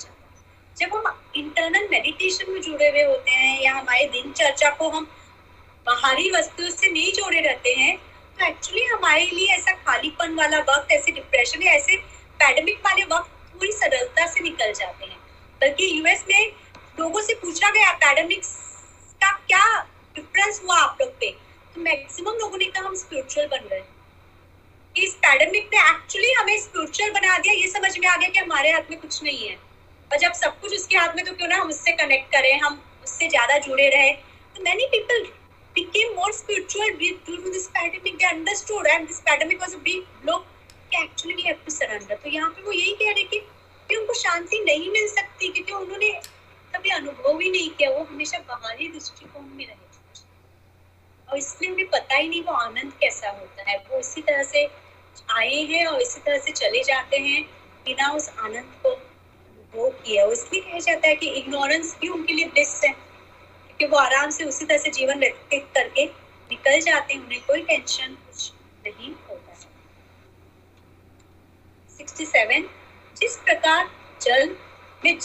जब? हम इंटरनल मेडिटेशन में जुड़े हुए होते हैं, या हमारे दिनचर्या को हम बाहरी वस्तुओं से नहीं जोड़े रहते हैं तो एक्चुअली हमारे लिए ऐसा खालीपन वाला वक्त, ऐसे डिप्रेशन या ऐसे पैडमिक वाले वक्त पूरी सरलता से निकल जाते हैं। बल्कि यूएस में लोगों से पूछा गया एकेडमिक्स का क्या डिफरेंस हुआ आप लोग पे? तो मैक्सिमम लोगों ने कहा हम स्पिरिचुअल बन गए। इस पैडमिक ने एक्चुअली हमें स्पिरिचुअल बना दिया। ये समझ में आ गया कि हमारे हाथ में कुछ नहीं है। और जब सब कुछ उसके हाथ में तो क्यों ना हम उससे कनेक्ट करें, हम उससे ज़्यादा जुड़े रहे। तो many people became more spiritual due to this pandemic. They understood, and this pandemic was a big blow कि actually we have to surrender तो यहाँ पे वो यही कह रहे कि उनको शांति नहीं मिल सकती, क्योंकि उन्होंने कभी अनुभव ही नहीं किया, वो हमेशा बाहरी दृष्टिकोण में रहे। और इसलिए उन्हें पता ही नहीं वो आनंद कैसा होता है। वो इसी तरह से आए हैं और इसी तरह से चले जाते हैं बिना उस आनंद को अनुभव किया। इसलिए कहा जाता है कि इग्नोरेंस भी उनके लिए ब्लिस है, क्योंकि वो आराम से उसी तरह से जीवन व्यतीत करके निकल जाते हैं, उन्हें कोई टेंशन कुछ नहीं होता है। 67 जिस प्रकार जल में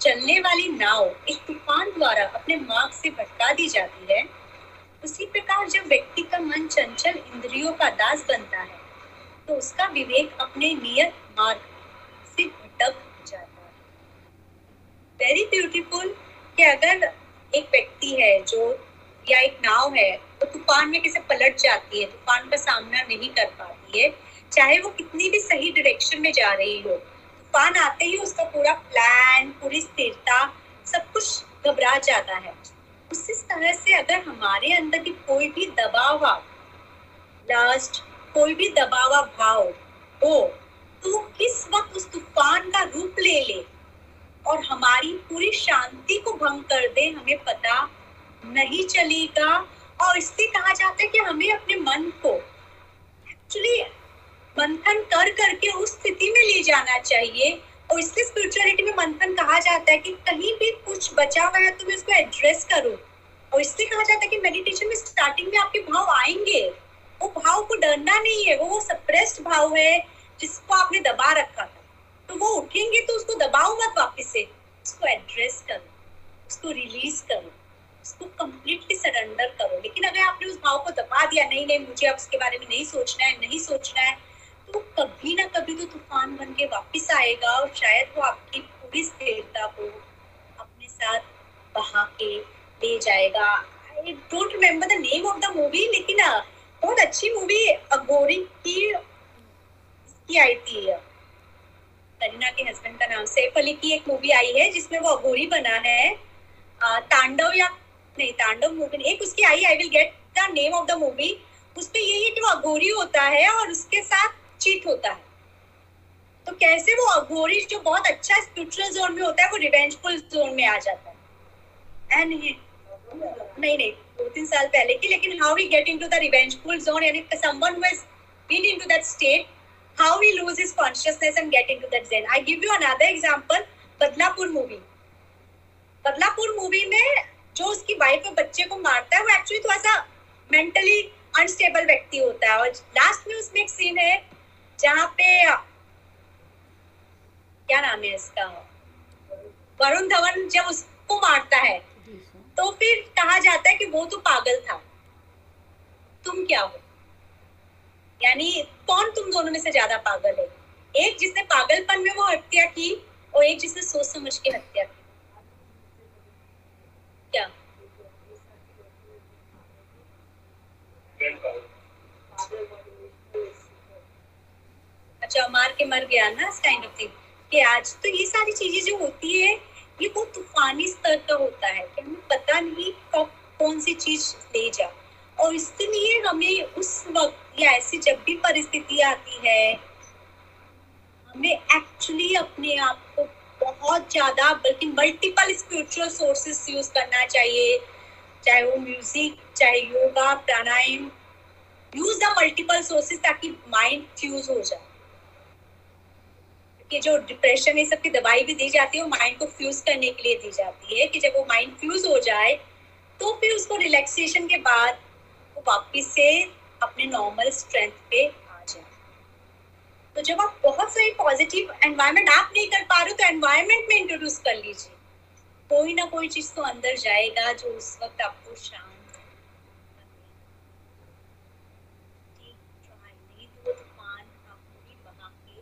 चलने वाली नाव एक तूफ़ान द्वारा अपने मार्ग से भटका दी जाती है। उसी प्रकार जब व्यक्ति का मन चंचल इंद्रियों का दास बनता है तो उसका विवेक अपने नियत मार्ग से भटक जाता है। वेरी ब्यूटीफुल कि अगर एक व्यक्ति है जो या एक नाव है, वो तो तूफ़ान में किसे पलट जाती है, तूफ़ान का सामना नहीं कर पाती है, चाहे वो कितनी भी सही डायरेक्शन में जा रही हो तूफ़ान आते ही उसका पूरा प्लान पूरी स्थिरता, सब कुछ घबरा जाता है। उसी तरह से अगर हमारे अंदर की कोई भी दबाव लास्ट कोई भी दबाव भाव हो तो किस वक्त उस तूफ़ान का रूप ले ले और हमारी पूरी शांति को भंग कर दे, हमें पता नहीं चलेगा। और इसलिए कहा जाता है कि हमें अपने मन को एक्चुअली मंथन कर करके उस स्थिति में ले जाना चाहिए। और इसलिए स्पिरिचुअलिटी में मंथन कहा जाता है कि कहीं भी कुछ बचा हुआ है तुम इसको एड्रेस करो। और इससे कहा जाता है कि मेडिटेशन में स्टार्टिंग में आपके भाव आएँगे। वो भाव को डरना नहीं है, वो वो सप्रेस्ड भाव है जिसको आपने दबा रखा था। तो वो उठेंगे तो उसको दबाओ मत वापस से। उसको एड्रेस करो, उसको रिलीज़ करो, उसको कंप्लीटली सरेंडर करो। लेकिन अगर आपने उस भाव को दबा दिया, नहीं नहीं, मुझे अब उसके बारे में नहीं सोचना है, नहीं सोचना है तो कभी ना कभी तो तूफ़ान बन के वापिस आएगा और शायद वो आपकी पूरी स्थिरता को अपने साथ बहा के ले जाएगा। I don't remember the name of the movie लेकिन बहुत अच्छी मूवी अघोरी की की आई थी करीना के हस्बैंड का नाम। सैफ अली की एक मूवी आई है जिसमें वो अघोरी बना है। अ, तांडव या नहीं तांडव मूवी एक उसकी I I will get the name of the movie उसमें यही है कि वो अघोरी होता है और उसके साथ चीट होता है। तो कैसे वो अघोरी जो बहुत अच्छा स्पिरिचुअल जोन में होता है, वो रिवेंजफुल जोन में आ जाता है। एंड नहीं? नहीं दो तीन साल पहले की, लेकिन how we get into the revengeful zone यानी someone who has been into that state how we lose his consciousness and get into that zen I give you another example Badlapur movie Badlapur movie में जो उसकी wife और बच्चे को मारता है, वो एक्चुअली थोड़ा सा मेंटली अनस्टेबल व्यक्ति होता है। और लास्ट में उसमें एक सीन है जहाँ पे क्या नाम है इसका? वरुण धवन जब उसको मारता है तो फिर कहा जाता है कि वो तो पागल था। तुम क्या हो? यानी कौन तुम दोनों में से ज़्यादा पागल है? एक जिसने पागलपन में वो हत्या की और एक जिसने सोच समझ के हत्या की। क्या? अच्छा मार के मर गया ना, इस काइंड ऑफ़ थिंग कि आज तो ये सारी चीज़ें जो होती है, ये बहुत तूफानी स्तर का होता है कि हमें पता नहीं कब कौन सी चीज़ ले जा। और इसलिए हमें उस वक्त या ऐसी जब भी परिस्थिति आती है, हमें एक्चुअली अपने आप को बहुत ज़्यादा, बल्कि मल्टीपल स्पिरिचुअल सोर्सेस यूज़ करना चाहिए। चाहे वो म्यूज़िक चाहे योगा प्राणायाम यूज़ द मल्टीपल सोर्सेस ताकि माइंड फ्यूज हो जाए। कि जो डिप्रेशन ये सब की दवाई भी दी जाती है वो माइंड को फ्यूज करने के लिए दी जाती है कि जब वो माइंड फ्यूज हो जाए तो फिर उसको रिलैक्सेशन के बाद वो वापिस से अपने नॉर्मल स्ट्रेंथ पे आ जाए। तो जब आप बहुत सारी पॉजिटिव एनवायरमेंट आप नहीं कर पा रहे हो तो एनवायरमेंट में इंट्रोड्यूस कर लीजिए। कोई ना कोई चीज़ तो अंदर जाएगा जो उस वक्त आपको शांत नहीं तो वो तूफ़ान आपको भी बहा के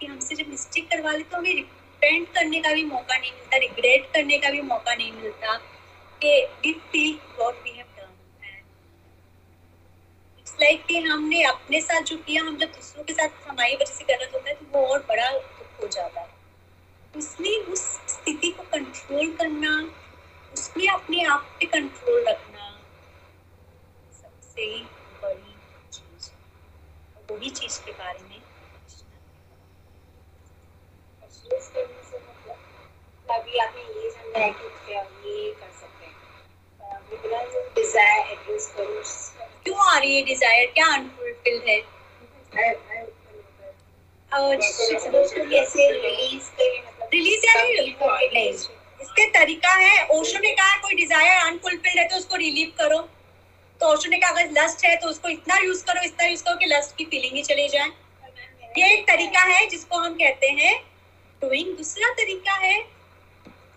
कि हमसे जब मिस्टेक करवा ले तो हमें रिपेंट करने का भी मौका नहीं मिलता रिग्रेट करने का भी मौका नहीं मिलता कि we feel what we have done it's like कि हमने अपने साथ जो किया हम जब दूसरों के साथ हमारी वजह से गलत होता है तो वो और बड़ा दुख हो जाता है। इसलिए उस स्थिति को कंट्रोल करना, उसमें अपने आप पे कंट्रोल रखना सबसे बड़ी चीज़ वही चीज़ के बारे में यूज़ करने से मतलब अभी आपने ये समझा है कि क्या ये कर सकते हैं। बिकॉज़ डिज़ायर एड्रेस करो क्यों आ रही है डिज़ायर क्या अनफुलफिल्ड है? और कैसे रिलीज़ करें मतलब रिलीज़ यानी नहीं इसके तरीका है। ओशो ने कहा कोई डिज़ायर अनफुलफिल्ड है तो उसको रिलीव करो। तो ओशो ने कहा अगर लस्ट है तो उसको इतना यूज़ करो इतना यूज़ करो कि लस्ट की फीलिंग ही चली जाए। ये एक तरीका है जिसको हम कहते हैं डूइंग दूसरा तरीका है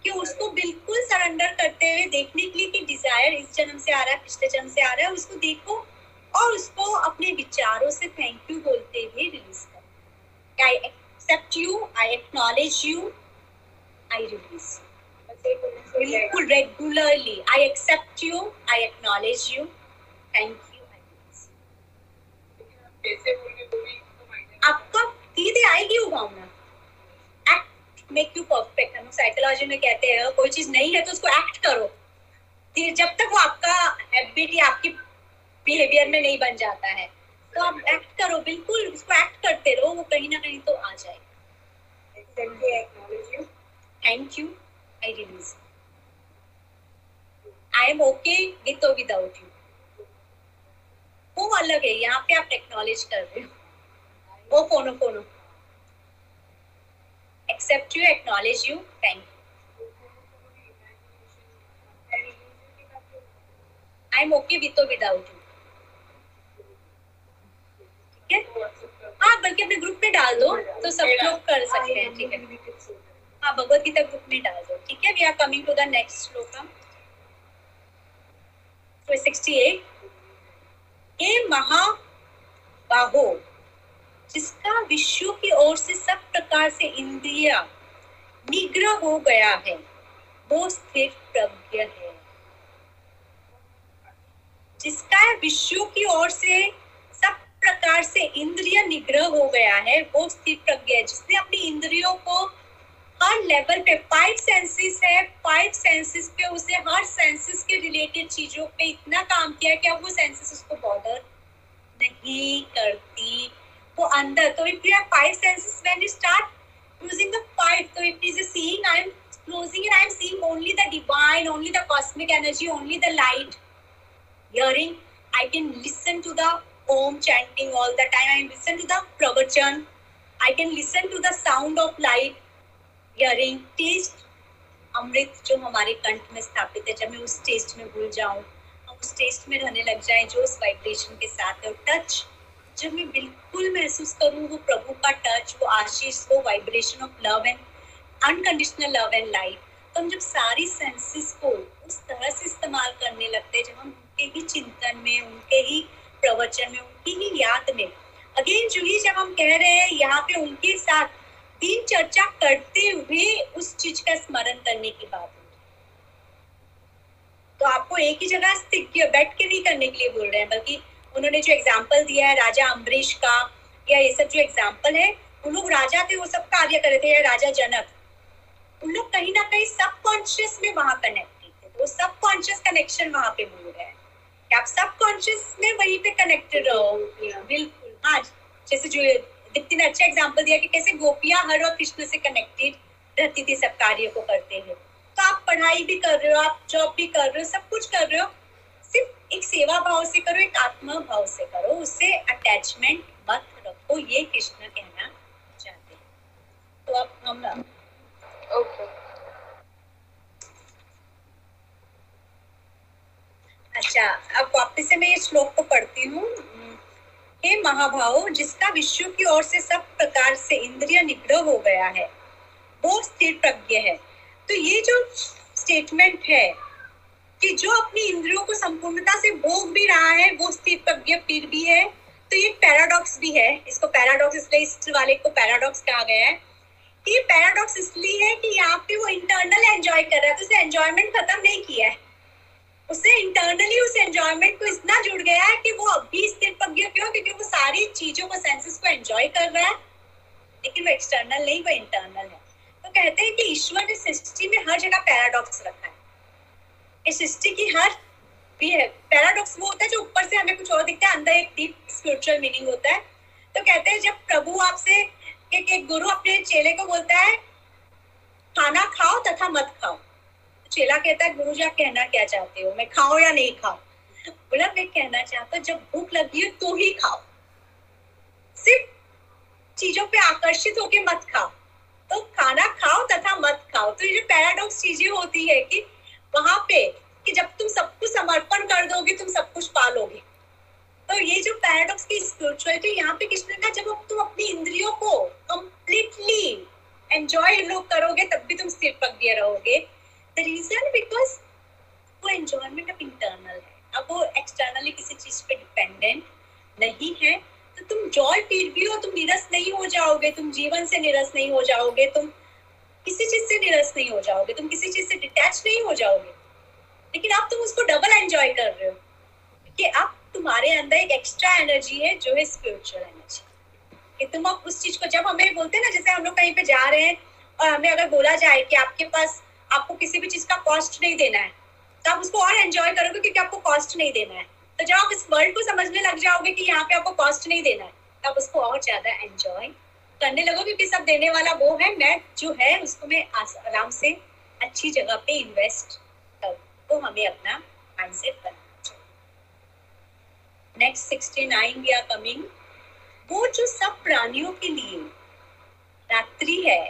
कि उसको बिल्कुल सरेंडर करते हुए देखने के लिए कि डिज़ायर इस जन्म से आ रहा है पिछले जन्म से आ रहा है उसको देखो और उसको अपने विचारों से थैंक यू बोलते हुए रिलीज़ करो। I accept you I acknowledge you I release बिल्कुल regularly I accept you I acknowledge you thank you release आपका धीरे आएगी वो भावना। मेक यू परफेक्ट हम साइकोलॉजी में कहते हैं कोई चीज़ नहीं है तो उसको एक्ट करो। धीरे जब तक वो आपका हैबिट या आपकी बिहेवियर में नहीं बन जाता है तो आप एक्ट करो बिल्कुल उसको एक्ट करते रहो वो कहीं ना कहीं तो आ जाए। Thank you I release I am okay with और विदाउट यू वो अलग है यहाँ पे आप टेक्नोलॉजी कर रहे हो। वो फोनो फोनो। Accept you, acknowledge you, thank you. I'm okay with or without you. ठीक है? हाँ बल्कि अपने ग्रुप में डाल दो तो सब लोग कर सकते हैं ठीक है? हाँ। भगवत गीता ग्रुप में डाल दो ठीक है? We are coming to the next shloka तो 68 हे महाबाहो जिसका विश्व की ओर से सब प्रकार से इंद्रिया निग्रह हो गया है, वो स्थिर प्रज्ञ है। जिसका विश्व की ओर से सब प्रकार से इंद्रिय निग्रह हो गया है, वो स्थिर प्रज्ञ है। जिसने अपनी इंद्रियों को हर लेवल पे फाइव सेंसेस है फाइव सेंसेस पे उसे हर सेंसेस के रिलेटेड चीज़ों पे इतना काम किया कि अब वो सेंसेस उसको बॉर्डर नहीं करती। वो अंदर। तो if you have five senses when you start using the five तो it is a seeing I am closing and I am seeing only the divine only the cosmic energy only the light hearing I can listen to the Om chanting all the time I listen to the pravachan I can listen to the sound of light hearing taste अमृत जो हमारे कंठ में स्थापित है। जब मैं उस test में भूल जाऊँ, हम उस टेस्ट में रहने लग जाए जो उस वाइब्रेशन के साथ है। टच जब मैं बिल्कुल महसूस करूँ वो प्रभु का टच वो आशीष, वो vibration of love and unconditional love and light तो हम जब सारी सेंसेस को उस तरह से इस्तेमाल करने लगते हैं, जब हम उनके ही चिंतन में, उनके ही प्रवचन में, उनकी ही याद में अगेन जूही जब हम कह रहे हैं, यहाँ पे उनके साथ दिन चर्चा करते हुए उस चीज़ का स्मरण करने की बात है। तो आपको एक ही जगह बैठ के नहीं करने के लिए बोल रहे हैं, बल्कि उन्होंने जो एग्ज़ाम्पल दिया है, राजा अम्बरीश का, या ये सब जो एग्ज़ाम्पल है, उन लोग राजा थे, वो सब कार्य कर रहे थे, या राजा जनक। उन लोग कहीं ना कहीं सबकॉन्शियस में वहाँ कनेक्टेड थे। तो सबकॉन्शियस कनेक्शन वहाँ पे रहे हैं। कि आप में वहीं पे कनेक्टेड रहो। बिल्कुल हाँ जैसे जो दीप्ति ने अच्छा एग्ज़ाम्पल दिया कि कैसे गोपियाँ हर और कृष्ण से कनेक्टेड रहती थी, सब कार्य को करते हुए। तो आप पढ़ाई भी कर रहे हो, आप जॉब भी कर रहे हो, सब कुछ कर रहे हो एक सेवा भाव से करो एक आत्मा भाव से करो उससे अटैचमेंट मत रखो ये कृष्ण कहना चाहते हैं। तो अब हम ओके अच्छा अब वापस से मैं ये श्लोक को पढ़ती हूँ। हे महाभाव जिसका विश्व की ओर से सब प्रकार से इंद्रिय निग्रह हो गया है वो स्थिर प्रज्ञ है। तो ये जो स्टेटमेंट है कि जो अपनी इंद्रियों को संपूर्णता से भोग भी रहा है, वो प्रज्ञ फिर भी है। तो ये पैराडॉक्स भी है। इसको पैराडॉक्स इसलिए इस वाले को पैराडॉक्स कहा गया है। ये पैराडॉक्स इसलिए है कि यहाँ पे वो इंटरनल एंजॉय कर रहा है तो उसे एंजॉयमेंट खत्म नहीं किया है। उसे इंटरनली उस एंजॉयमेंट को इतना जुड़ गया है कि वो अभी स्थिर प्रज्ञ क्यों? क्योंकि वो सारी चीज़ों को सेंसेस को एंजॉय कर रहा है। लेकिन वो एक्सटर्नल नहीं, वो इंटरनल है। तो कहते हैं कि ईश्वर ने सृष्टि में हर जगह पैराडॉक्स रखा है। इस सृष्टि की हर भी है पैराडॉक्स वो होता है जो ऊपर से हमें कुछ और दिखता है, अंदर एक डीप स्पिरिचुअल मीनिंग होता है। तो कहते हैं जब प्रभु आपसे एक एक गुरु अपने चेले को बोलता है, खाना खाओ तथा मत खाओ। चेला कहता है, गुरु जी, आप कहना क्या चाहते हो? मैं खाऊं या नहीं खाऊं? बोला, मैं कहना चाहता हूँ, जब भूख लगी हो तो ही खाओ। सिर्फ़ चीज़ों पे आकर्षित होके मत खाओ। तो खाना खाओ तथा मत खाओ। तो ये जो पैराडॉक्स चीज़ें होती है कि वहाँ पे कि जब तुम सब कुछ समर्पण कर दोगे, तुम सब कुछ पालोगे। तो ये जो पैराडॉक्स की स्पिरिचुअलिटी यहाँ पे कृष्ण का जब तुम अपनी इंद्रियों को कंप्लीटली एंजॉय लोग करोगे, तब भी तुम स्थिर प्रज्ञ रहोगे। द रीजन बिकॉज़ वो एंजॉयमेंट अब इंटरनल है। अब वो एक्सटर्नली किसी चीज़ पे डिपेंडेंट नहीं है। तो तुम जॉय फील भी हो, तुम निरस नहीं हो जाओगे, तुम जीवन से निरस नहीं हो जाओगे, तुम किसी चीज़ से निरस नहीं हो जाओगे, तुम किसी चीज़ से डिटैच नहीं हो जाओगे। लेकिन अब तुम उसको डबल एंजॉय कर रहे हो कि अब तुम्हारे अंदर एक एक्स्ट्रा एनर्जी है जो है स्पिरिचुअल एनर्जी कि तुम अब उस चीज़ को, जब हमें बोलते हैं ना, जैसे हम लोग कहीं पे जा रहे हैं, और हमें अगर बोला जाए कि आपके पास, आपको किसी भी चीज़ का कॉस्ट नहीं देना है तो आप उसको और एंजॉय करोगे क्योंकि आपको कॉस्ट नहीं देना है। तो जब आप इस वर्ल्ड को समझने लग जाओगे कि यहाँ पे आपको कॉस्ट नहीं देना है, तब उसको और ज़्यादा एंजॉय करने लगो, क्योंकि सब देने वाला वो है, मैं जो है, उसको मैं आराम से अच्छी जगह पे इन्वेस्ट कर तो हमें अपना माइंडसेट करना next sixty nine we are coming वो जो सब प्राणियों के लिए रात्रि है,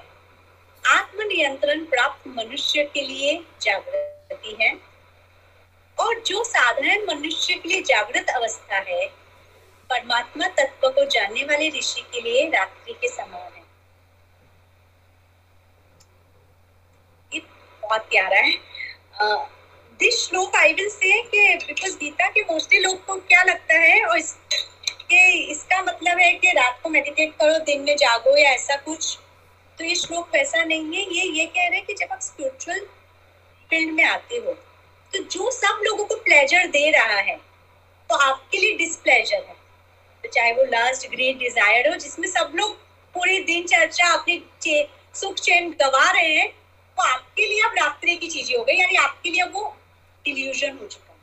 आत्मनियंत्रण प्राप्त मनुष्य के लिए जागृति है, और जो साधारण मनुष्य के लिए जागृत अवस्था है परमात्मा तत्व को जानने वाले ऋषि के लिए रात्रि के समान है। बहुत प्यारा है। दिस श्लोक आई विल से कि बिकॉज़ गीता के मोस्टली लोग को क्या लगता है और इस, कि इसका मतलब है कि रात को मेडिटेट करो दिन में जागो या ऐसा कुछ। तो ये श्लोक वैसा नहीं है। ये ये कह रहे हैं कि जब आप स्पिरिचुअल फ़ील्ड में आते हो तो जो सब लोगों को प्लेजर दे रहा है तो आपके लिए डिस्प्लेजर है। चाहे वो लास्ट ग्रेट डिज़ायर हो, जिसमें सब लोग पूरे दिन चर्चा अपने चे- सुख चैन गवा रहे हैं, वो आपके लिए अब रात्रि की चीज़ें हो गई, यानी आपके लिए वो इल्यूजन हो चुका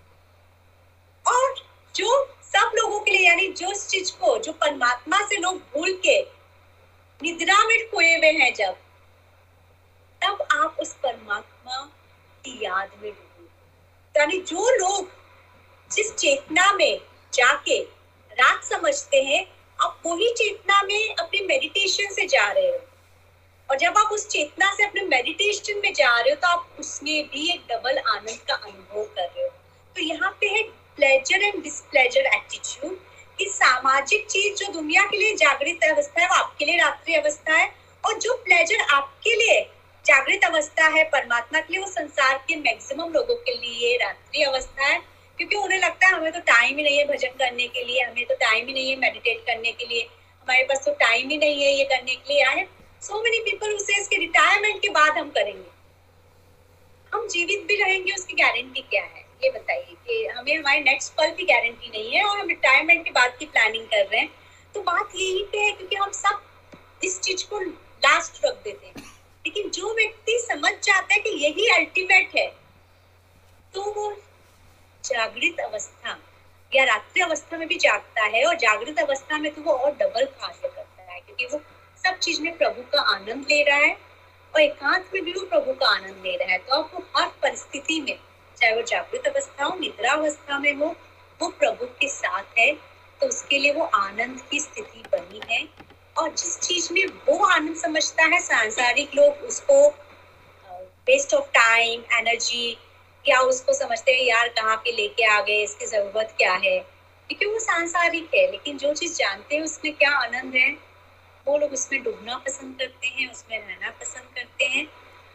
और जो सब लोगों के लिए, यानी जो इस चीज़ को, जो परमात्मा से लोग भूल के निद्रा में खोए हुए हैं जब, तब आप उस परमात्मा की याद में डूबो। यानी जो लोग जिस चेतना में जाके रात समझते हैं, आप वही चेतना में अपने मेडिटेशन से जा रहे हो। और जब आप उस चेतना से अपने मेडिटेशन में जा रहे हो तो आप उसमें भी एक डबल आनंद का अनुभव कर रहे हो। तो यहाँ पे है प्लेजर एंड डिसप्लेजर एटीट्यूड कि सामाजिक चीज़ जो दुनिया के लिए जागृत अवस्था है, वो आपके लिए रात्रि अवस्था है। और जो प्लेजर आपके लिए जागृत अवस्था है, परमात्मा के लिए, वो संसार के मैक्सिमम लोगों के लिए रात्रि अवस्था है। क्योंकि उन्हें लगता है हमें तो टाइम ही नहीं है भजन करने के लिए, हमें तो टाइम ही नहीं है मेडिटेट करने के लिए। हमारे पास तो टाइम ही नहीं है ये करने के लिए, आए। सो मेनी पीपल उसे इसके रिटायरमेंट के बाद हम करेंगे। हम जीवित भी रहेंगे, उसकी गारंटी क्या है? ये बताइए कि हमें हमारे नेक्स्ट पल की गारंटी नहीं है और हम रिटायरमेंट के बाद की प्लानिंग कर रहे हैं। तो बात यही पे है क्योंकि हम सब इस चीज़ को लास्ट रख देते हैं। लेकिन जो व्यक्ति समझ जाता है कि यही अल्टीमेट है तो वो जागृत अवस्था। या रात्रि अवस्था में भी जागता है और जागृत अवस्था में तो वो और डबल कार्य करता है, क्योंकि वो सब चीज़ में प्रभु का आनंद ले रहा है और एकांत में भी वो प्रभु का आनंद ले रहा है। तो वो हर परिस्थिति में, चाहे वो जागृत अवस्था हो, निद्रा अवस्था में हो, वो प्रभु के साथ है तो उसके लिए वो आनंद की स्थिति बनी है। और जिस चीज़ में वो आनंद समझता है, सांसारिक लोग उसको वेस्ट ऑफ़ टाइम एनर्जी या उसको समझते हैं, यार, कहाँ पे लेके आ गए? इसकी ज़रूरत क्या है? क्योंकि वो सांसारिक है, लेकिन जो चीज़ जानते हैं, उसमें क्या आनंद है? वो लोग उसमें डूबना पसंद करते हैं, उसमें रहना पसंद करते हैं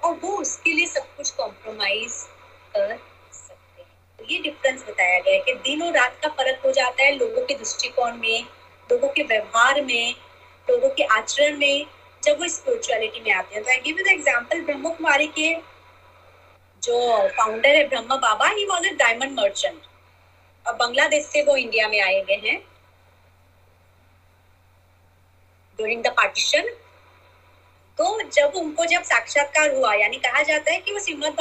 और वो उसके लिए सब कुछ कॉम्प्रोमाइज कर सकते हैं। तो ये डिफरेंस बताया गया है कि दिन और रात का फ़र्क हो जाता है लोगों के दृष्टिकोण में, लोगों के व्यवहार में, लोगों के आचरण में, जब वो स्पिरिचुअलिटी में आते हैं। तो I give example Brahma Kumari के जो फाउंडर है ब्रह्म बाबा ही वॉज़ अ डायमंड मर्चेंट और बांग्लादेश से वो इंडिया में आए गए हैं। ड्यूरिंग द पार्टीशन तो जब उनको जब साक्षात्कार हुआ, यानी कहा जाता है कि वो श्रीमद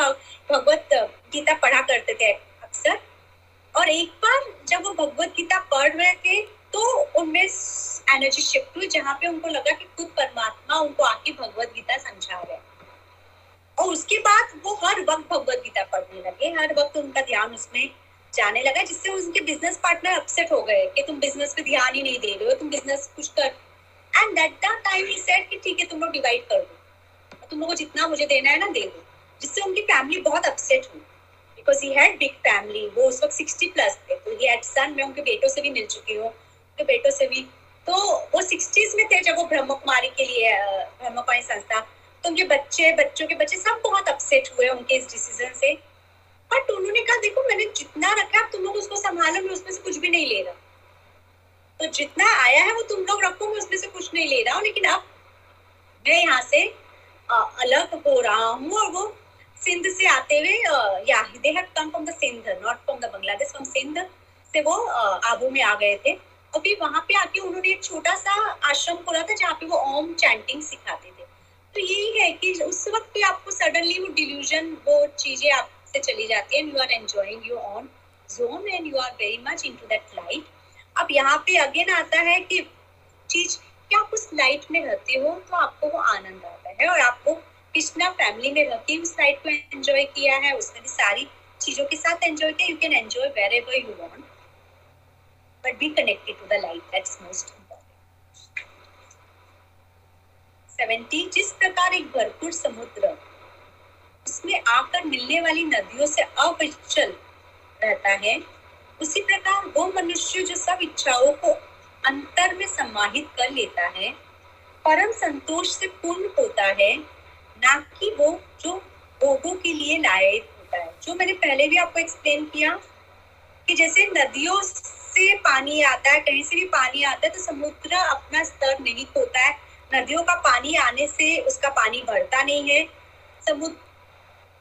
भगवत गीता पढ़ा करते थे अक्सर, और एक बार जब वो भगवत गीता पढ़ रहे थे तो उनमें एनर्जी शिफ्ट हुई, जहाँ पे उनको लगा कि खुद परमात्मा उनको आके भगवत गीता समझा रहे और उसके बाद वो हर वक्त भगवत गीता पढ़ने लगे। हर वक्त उनका ध्यान उसमें जाने लगा, जिससे उनके बिज़नेस पार्टनर अपसेट हो गए कि तुम बिज़नेस पे ध्यान ही नहीं दे रहे हो, तुम बिज़नेस कुछ कर and that the time he said कि ठीक है, तुम लोग डिवाइड कर दो। तुम लोग को जितना मुझे देना है ना, दे दो। जिससे उनकी फैमिली बहुत अपसेट हुई। Because he had big family वो उस वक्त सिक्सटी प्लस थे। तो ही हैड सन मैं उनके बेटों से भी मिल चुकी हूँ। उनके बेटों से भी। तो वो सिक्सटीज में थे जब वो ब्रह्म कुमारी के लिए ब्रह्म कुमारी संस्था तो उनके बच्चे, बच्चों के बच्चे सब बहुत अपसेट हुए उनके इस डिसीज़न से। बट उन्होंने कहा, देखो, मैंने जितना रखा है तुम लोग उसको संभालो, मैं उसमें से कुछ भी नहीं ले रहा। तो जितना आया है, वो तुम लोग रखो, मैं उसमें से कुछ नहीं ले रहा हूँ। लेकिन अब मैं यहाँ से अलग हो रहा हूँ और वो सिंध से आते हुए या they have come from the Sindh not from the Bangladesh from Sindh से वो आबू में आ गए थे। और फिर वहाँ पे आके उन्होंने एक छोटा सा आश्रम खोला था, जहाँ पे वो ओम चैंटिंग सिखाते थे। तो यही है कि उस वक्त पे आपको सडनली वो डिल्यूजन वो चीज़ें आपसे चली जाती है you are enjoying your own zone and you are very much into that light अब यहाँ पे अगेन आता है कि चीज़ कि आप उस लाइट में रहते हो तो आपको वो आनंद आता है और आपको कृष्णा फैमिली में रह के उस लाइट को एंजॉय किया है, उसने भी सारी चीज़ों के साथ एंजॉय किया you can enjoy wherever you want but be connected to the light that's most important seventy जिस प्रकार एक भरपूर समुद्र, उसमें आकर मिलने वाली नदियों से अविचल रहता है, उसी प्रकार वो मनुष्य जो सब इच्छाओं को अंतर में समाहित कर लेता है, परम संतोष से पूर्ण होता है, ना कि वो जो भोगों के लिए लायक होता है। जो मैंने पहले भी आपको एक्सप्लेन किया कि जैसे नदियों से पानी आता है, कहीं से भी पानी आता है तो समुद्र अपना स्तर नहीं खोता है नदियों का पानी आने से उसका पानी बढ़ता नहीं है। समुद्र,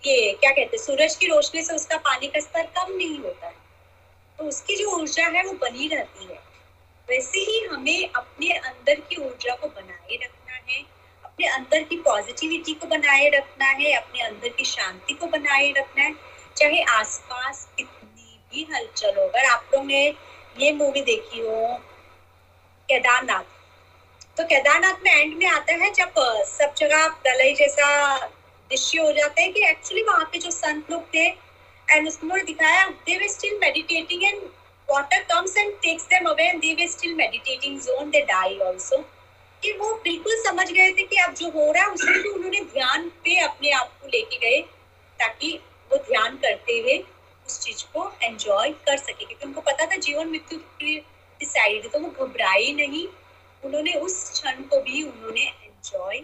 ये क्या कहते हैं, सूरज की रोशनी से उसका पानी का स्तर कम नहीं होता है। तो उसकी जो ऊर्जा है वो बनी रहती है। वैसे ही हमें अपने अंदर की ऊर्जा को बनाए रखना है, अपने अंदर की पॉजिटिविटी को बनाए रखना है, अपने अंदर की शांति को बनाए रखना है। चाहे आसपास कितनी भी हलचल हो, अगर आप लोग ने ये मूवी देखी हो, केदारनाथ तो केदारनाथ में एंड में आता है जब सब जगह प्रलय जैसा दृश्य हो जाता है कि एक्चुअली वहाँ पे जो संत लोग थे एंड उन्होंने दिखाया they were still meditating and water comes and takes them away and they were still meditating zone, they die also. कि वो बिल्कुल समझ गए थे कि अब जो हो रहा है उसमें भी उन्होंने ध्यान पे अपने आप को लेके गए, ताकि वो ध्यान करते हुए उस चीज़ को एंजॉय कर सके। क्योंकि उनको पता था जीवन मृत्यु डिसाइड तो वो घबराए नहीं। उन्होंने उस क्षण को भी उन्होंने एंजॉय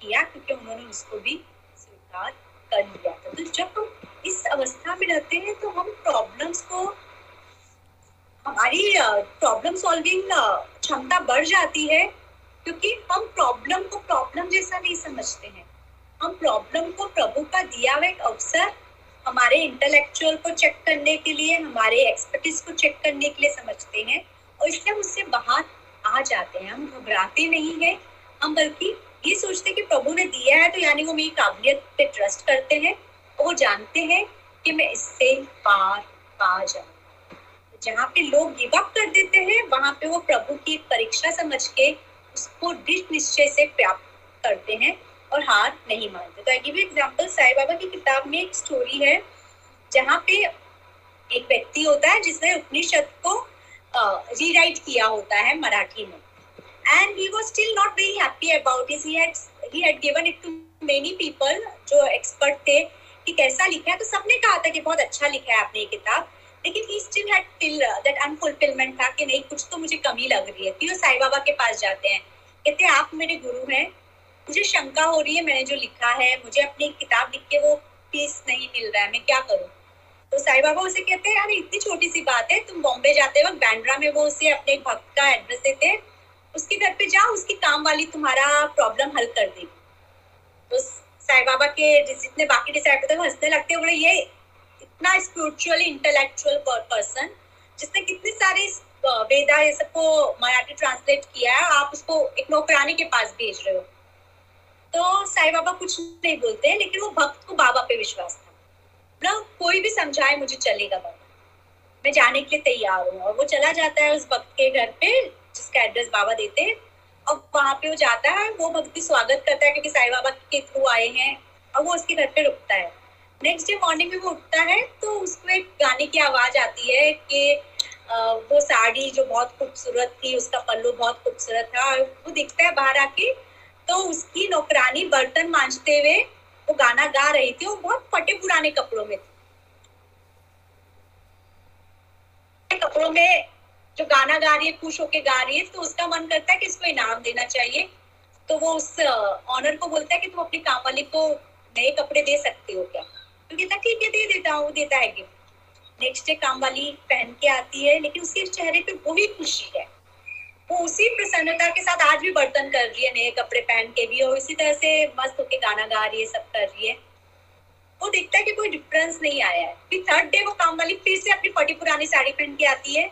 किया क्योंकि उन्होंने उसको भी स्वीकार कर लिया था। तो जब हम इस अवस्था में रहते हैं तो हम प्रॉब्लम्स को, हमारी प्रॉब्लम सॉल्विंग क्षमता बढ़ जाती है क्योंकि हम प्रॉब्लम को प्रॉब्लम जैसा नहीं समझते हैं। हम प्रॉब्लम को प्रभु का दिया हुआ एक अवसर हमारे इंटेलेक्चुअल को चेक करने के लिए, हमारे एक्सपर्टीज को चेक करने के लिए समझते हैं और इसलिए हम उससे बाहर आ जाते हैं। हम घबराते नहीं है। हम बल्कि ये सोचते कि प्रभु ने दिया है तो यानी वो मेरी काबिलियत पे ट्रस्ट करते हैं वो जानते हैं कि मैं इससे पार पा जाऊँ। जहाँ पे लोग गिव अप कर देते हैं, वहाँ पे वो प्रभु की परीक्षा समझ के उसको दृढ़ निश्चय से प्राप्त करते हैं और हार नहीं मानते। तो आई एग्जांपल साईं बाबा की किताब में एक स्टोरी है, जहाँ पे एक व्यक्ति होता है जिसने उपनिषद को रीराइट किया होता है मराठी में। And he was still not very happy about it he had given it to many people जो एक्सपर्ट थे कि कैसा लिखा है। तो सबने कहा था कि बहुत अच्छा लिखा है आपने ये किताब। लेकिन he still had till that unfulfilment था कि नहीं, कुछ तो मुझे कमी लग रही है। फिर वो साई बाबा के पास जाते हैं? कहते हैं, आप मेरे गुरु हैं। मुझे शंका हो रही है, मैंने जो लिखा है, मुझे अपनी किताब लिख के वो पीस नहीं मिल रहा है। मैं क्या करूँ? तो साईं बाबा उसे कहते हैं यार इतनी छोटी सी बात है, तुम बॉम्बे जाते वक्त बैंड्रा में वो उसे अपने भक्त का एड्रेस देते हैं, उसके घर पे जाओ, उसकी काम वाली तुम्हारा प्रॉब्लम हल कर देगी. तो साईं बाबा के जितने बाकी डिसाइड थे हंसने लगते बोले, ये इतना स्पिरिचुअली इंटेलेक्चुअल पर्सन जिसने कितने सारे वेदा, ये सबको मराठी ट्रांसलेट किया है, आप उसको एक नौकरानी के पास भेज रहे हो? तो साई बाबा कुछ नहीं बोलते, लेकिन वो भक्त को बाबा पे विश्वास था। ना कोई भी समझाए मुझे चलेगा बाबा। मैं जाने के लिए तैयार हूँ और वो चला जाता है उस भक्त के घर पे, जिसका एड्रेस बाबा देते हैं। और वहाँ पे वो जाता है, वो भक्त भी स्वागत करता है क्योंकि साईं बाबा के थ्रू आए हैं और वो उसके घर पे रुकता है। नेक्स्ट डे मॉर्निंग में वो उठता है तो उसको एक गाने की आवाज़ आती है कि वो साड़ी जो बहुत खूबसूरत थी, उसका पल्लू बहुत खूबसूरत था और वो दिखता है बाहर आके तो उसकी नौकरानी बर्तन मांजते हुए वो गाना गा रही थी वो बहुत फटे पुराने कपड़ों में थी। कपड़ों में जो गाना गा रही है खुश होके गा रही है तो उसका मन करता है कि इसको इनाम देना चाहिए। तो वो उस ऑनर को बोलता है कि तुम अपनी काम वाली को नए कपड़े दे सकते हो क्या? तो कहता है, ठीक है दे देता हूँ वो देता है गिफ्ट। नेक्स्ट डे काम वाली पहन के आती है लेकिन उसके चेहरे पे वही खुशी है। वो उसी प्रसन्नता के साथ आज भी बर्तन कर रही है, नए कपड़े पहन के भी और इसी तरह से मस्त होके गाना गा रही है, सब कर रही है। वो देखता है कि कोई डिफरेंस नहीं आया है। फिर थर्ड डे वो काम वाली फिर से अपनी फटी पुरानी साड़ी पहन के आती है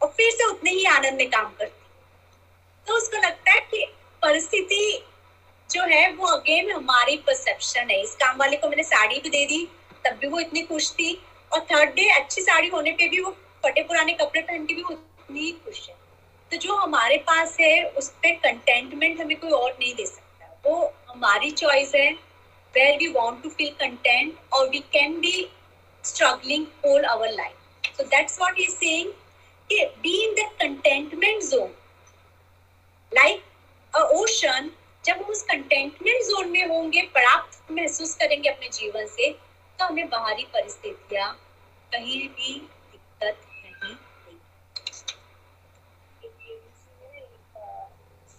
और फिर से उतने ही आनंद में काम करती तो उसको लगता है कि परिस्थिति जो है, वो अगेन हमारी परसेप्शन है। इस काम वाले को मैंने साड़ी भी दे दी, तब भी वो इतनी खुश थी और थर्ड डे अच्छी साड़ी होने पे भी वो फटे पुराने कपड़े पहन के भी वो उतनी ही खुश है। तो जो हमारे पास है, उस पर कंटेंटमेंट हमें कोई और नहीं दे सकता। वो हमारी चॉइस है where we want to feel content और we can be struggling whole our life so that's what he's saying, कि be in the contentment zone like a ocean, जब हम उस कंटेंटमेंट जोन में होंगे, प्राप्त महसूस करेंगे अपने जीवन से तो हमें बाहरी परिस्थितियाँ, कहीं भी दिक्कत नहीं देंगी जो आता था ना फ्राइडे को आता था ना, तो फ्राइडे को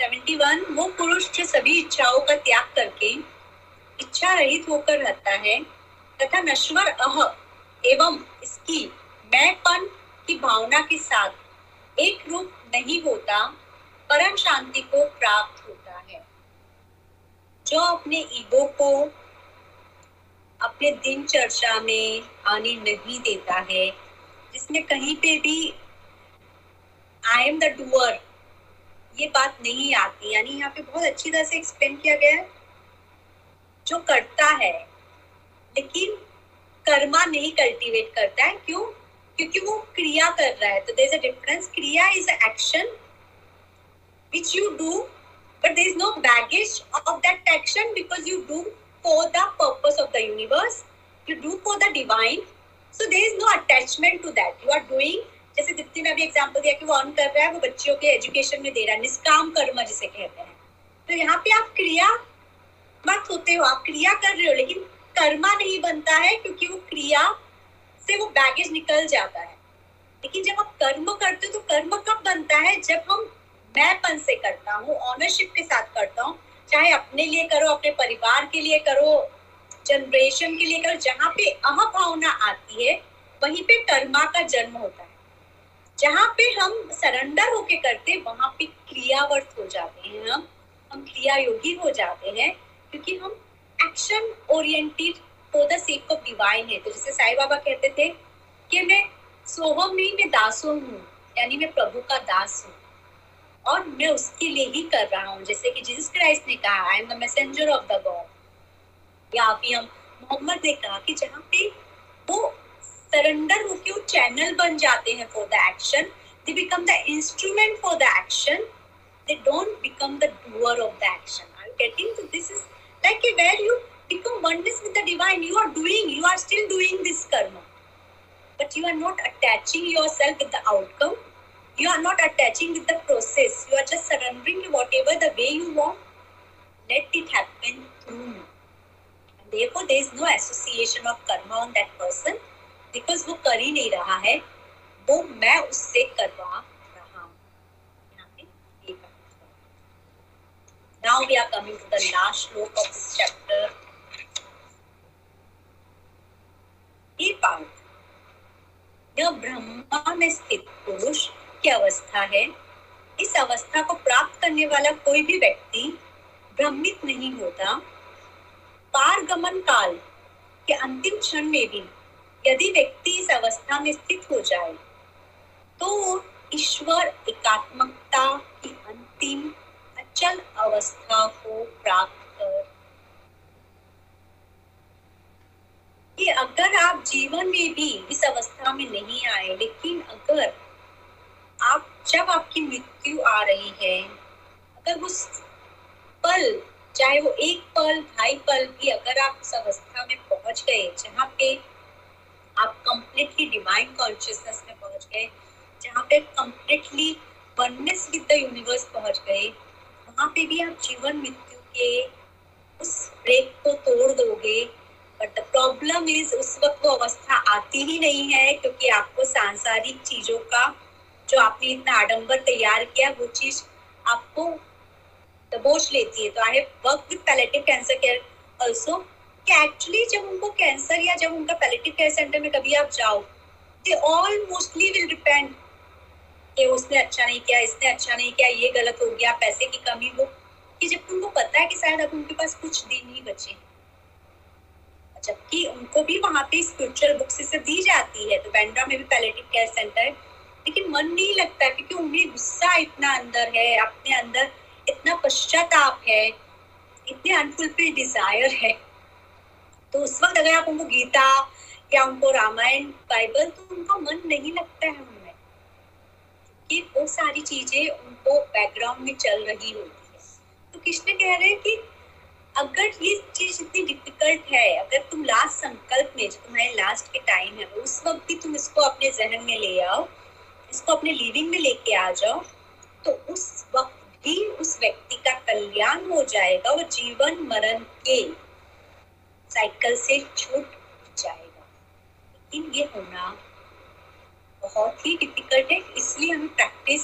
सेवेंटी वन, वो पुरुष जो सभी इच्छाओं का त्याग करके इच्छा रहित होकर रहता है, तथा नश्वर अह एवं इसकी मैंपन की भावना के साथ एक रूप नहीं होता, परम शांति को प्राप्त होता है। जो अपने ईगो को, अपने दिनचर्या में आने नहीं देता है जिसने कहीं पे भी आई एम द डूअर ये बात नहीं आती। यानी यहाँ पे बहुत अच्छी तरह से एक्सप्लेन किया गया है। जो करता है, लेकिन कर्मा नहीं कल्टीवेट करता है। क्यों? क्योंकि वो क्रिया कर रहा है। तो there is a difference kriya is action which you do but there is no baggage of that action because you do for the purpose of the universe you do for the divine so there is no attachment to that you are doing जैसे दीप्ति ने अभी example दिया कि वो earn कर रहा है, वो बच्चों के एजुकेशन में दे रहा है, निष्काम कर्म जिसे कहते हैं। तो यहाँ पे आप क्रिया मत होते हो, आप क्रिया कर रहे हो, लेकिन कर्मा नहीं बनता है क्योंकि वो क्रिया से वो बैगेज निकल जाता है। लेकिन जब आप कर्म करते हो तो कर्म कब बनता है? जब हम मैंपन से करता हूँ ऑनरशिप के साथ करता हूँ, चाहे अपने लिए करो, अपने परिवार के लिए करो जनरेशन के लिए करो, जहाँ पे अह भावना आती है, वहीं पे कर्मा का जन्म होता है। जहाँ पे हम सरेंडर होके करते वहाँ पे क्रियावर्त हो जाते हैं हम। हम क्रिया योगी हो जाते हैं, क्योंकि हम action oriented for the sake of divine है। तो जैसे साईं बाबा कहते थे कि मैं सोहम नहीं, मैं दासो हूँ, यानी मैं प्रभु का दास हूँ। और मैं उसके लिए ही कर रहा हूँ, जैसे कि जीसस क्राइस्ट ने कहा I am the messenger of the God या फिर हम मोहम्मद ने कहा कि जहाँ पे वो सरेंडर होके चैनल बन जाते हैं for the action they become the instrument for the action they don't become the doer of the action I am getting to this is like a where you become one with the divine you are doing you are still doing this karma but you are not attaching your with the outcome you are not attaching with the process you are just surrendering you what the way you want let it happen through me देखो there is no association of karma on that person because वो कर ही नहीं रहा है, वो मैं उससे करवा रहा हूँ। Now we are coming to the last श्लोक of this chapter. ये पार्ट यह ब्रह्मा में स्थित पुरुष की अवस्था है, इस अवस्था को प्राप्त करने वाला कोई भी व्यक्ति भ्रमित नहीं होता। पारगमन काल के अंतिम क्षण में भी यदि व्यक्ति इस अवस्था में स्थित हो जाए तो ईश्वर एकात्मकता की अंतिम अचल अवस्था को प्राप्त कर। कि अगर आप जीवन में भी इस अवस्था में नहीं आए, लेकिन अगर आप, जब आपकी मृत्यु आ रही है, अगर उस पल, चाहे वो एक पल, ढाई पल भी अगर आप उस अवस्था में पहुँच गए, जहाँ पे आप कंप्लीटली डिवाइन कॉन्शियसनेस में पहुँच गए, जहाँ पे completely oneness with the universe पहुँच गए, वहाँ पे भी आप जीवन मृत्यु के उस ब्रेक को तोड़ दोगे बट द प्रॉब्लम इज़ उस वक्त वो अवस्था आती ही नहीं है, क्योंकि आपको सांसारिक चीज़ों का जो आपने इतना आडंबर तैयार किया, वो चीज़ आपको दबोच लेती है। तो I have work with palliative cancer care also कि एक्चुअली जब उनको कैंसर या जब उनका पैलेटिव केयर सेंटर में कभी आप जाओ they all mostly will depend कि उसने अच्छा नहीं किया, इसने अच्छा नहीं किया, ये गलत हो गया, पैसे की कमी वो कि जब उनको पता है कि शायद अब उनके पास कुछ दिन ही बचे। जबकि उनको भी वहाँ पे स्पिरिचुअल बुक से दी जाती है तो बैंड्रा में भी पैलेटिव केयर सेंटर है। लेकिन मन नहीं लगता क्योंकि उन्हें गुस्सा इतना अंदर है, अपने अंदर इतना पश्चाताप है, इतने अनफुलफिल्ड डिज़ायर है। तो उस वक्त अगर आप उनको गीता या उनको रामायण, बाइबल तो उनका मन नहीं लगता है उनमें कि वो सारी चीज़ें उनको बैकग्राउंड में चल रही होती है। तो कृष्ण कह रहे हैं कि अगर ये चीज़ इतनी डिफ़िकल्ट है, अगर तुम लास्ट संकल्प में, जो तुम्हारे लास्ट के टाइम है, उस वक्त भी तुम इसको अपने जहन में ले आओ, इसको अपने लिविंग में लेके आ जाओ तो उस वक्त भी उस व्यक्ति का कल्याण हो जाएगा वो जीवन मरण के साइकिल से छूट जाएगा। लेकिन ये होना बहुत ही डिफ़िकल्ट है, इसलिए हमें प्रैक्टिस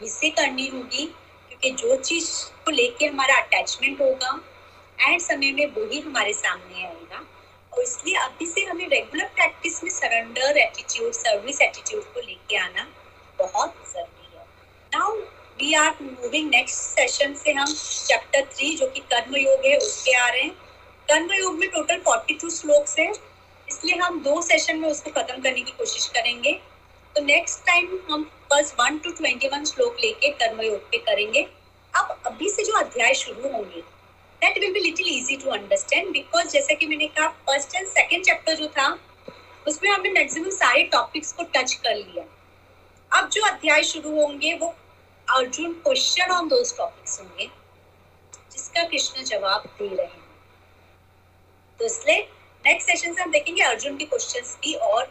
इससे करनी होगी, क्योंकि जो चीज़ को लेके हमारा अटैचमेंट होगा एंड समय में वही हमारे सामने आएगा। और इसलिए अभी से हमें रेगुलर प्रैक्टिस में सरेंडर एटीट्यूड सर्विस एटीट्यूड को लेके आना बहुत ज़रूरी है। Now we are moving next session से हम चैप्टर थ्री जो कि कर्म योग है, उसके आ रहे हैं। कर्म योग में टोटल 42 श्लोक्स है। इसलिए हम दो सेशन में उसको खत्म करने की कोशिश करेंगे। तो नेक्स्ट टाइम हम बस वन टू ट्वेंटी वन श्लोक लेके कर्म योग पे करेंगे। अब अभी से जो अध्याय शुरू होंगे that will be little easy to understand because जैसा कि मैंने कहा फ़र्स्ट एंड सेकेंड चैप्टर जो था, उसमें हमने मैक्सिमम सारे टॉपिक्स को टच कर लिया। अब जो अध्याय शुरू होंगे, वो अर्जुन क्वेश्चन ऑन दो टॉपिक्स होंगे, जिसका कृष्ण जवाब दे रहे हैं। तो इसलिए नेक्स्ट सेशन से हम देखेंगे अर्जुन के क्वेश्चंस भी और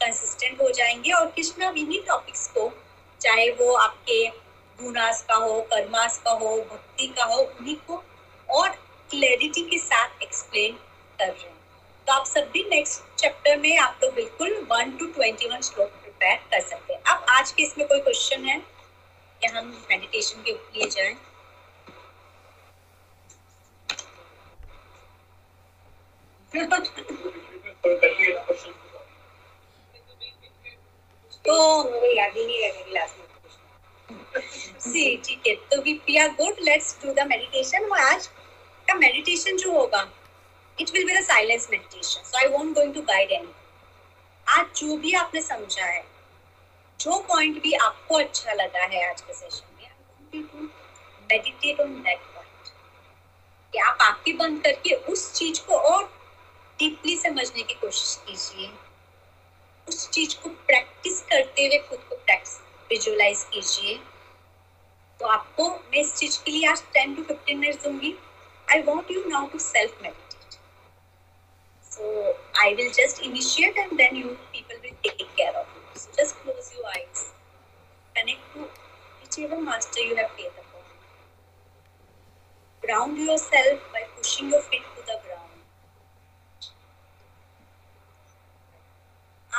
कंसिस्टेंट हो जाएँगे और कृष्ण इन्हीं टॉपिक्स को, चाहे वो आपके गुणास का हो, कर्मास का हो, भक्ति का हो, उन्हीं को और क्लैरिटी के साथ एक्सप्लेन कर रहे हैं। तो आप सब भी नेक्स्ट चैप्टर में आप लोग तो बिल्कुल वन टू ट्वेंटी वन श्लोक प्रिपेयर कर सकते हैं। अब आज के इसमें कोई क्वेश्चन है? या हम मेडिटेशन के लिए जाएँ? तो मुझे याद ही नहीं क्लास में ठीक है। तो we are good let's do the meditation आज का मेडिटेशन जो होगा it will be the silence meditation so I won't going to guide any आज जो भी आपने समझा है, जो पॉइंट भी आपको अच्छा लगा है आज के सेशन में मेडिटेट ऑन दैट पॉइंट कि आप आँखें बंद करके उस चीज़ को और डीपली समझने की कोशिश कीजिए। उस चीज़ को प्रैक्टिस करते हुए खुद को प्रैक्टिस विजुअलाइज कीजिए। तो आपको मैं इस चीज़ के लिए आज 10 टू 15 मिनट्स दूँगी। I want you now to self meditate so I will just initiate and then you people will take care of you so just close your eyes connect to whichever master you have faith upon ground yourself by pushing your feet to the ground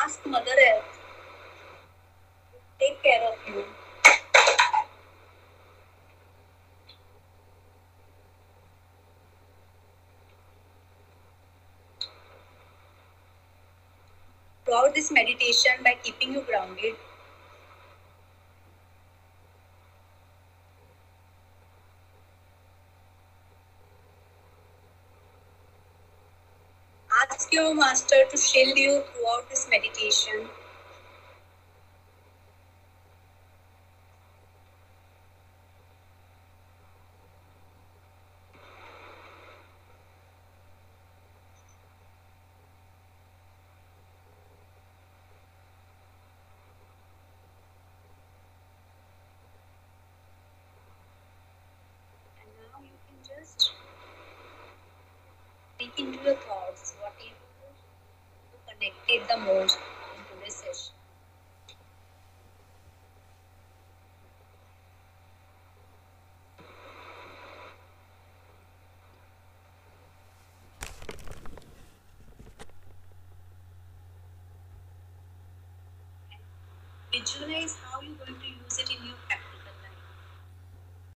ask mother earth take care of you throughout this meditation by keeping you grounded your master to shield you throughout this meditation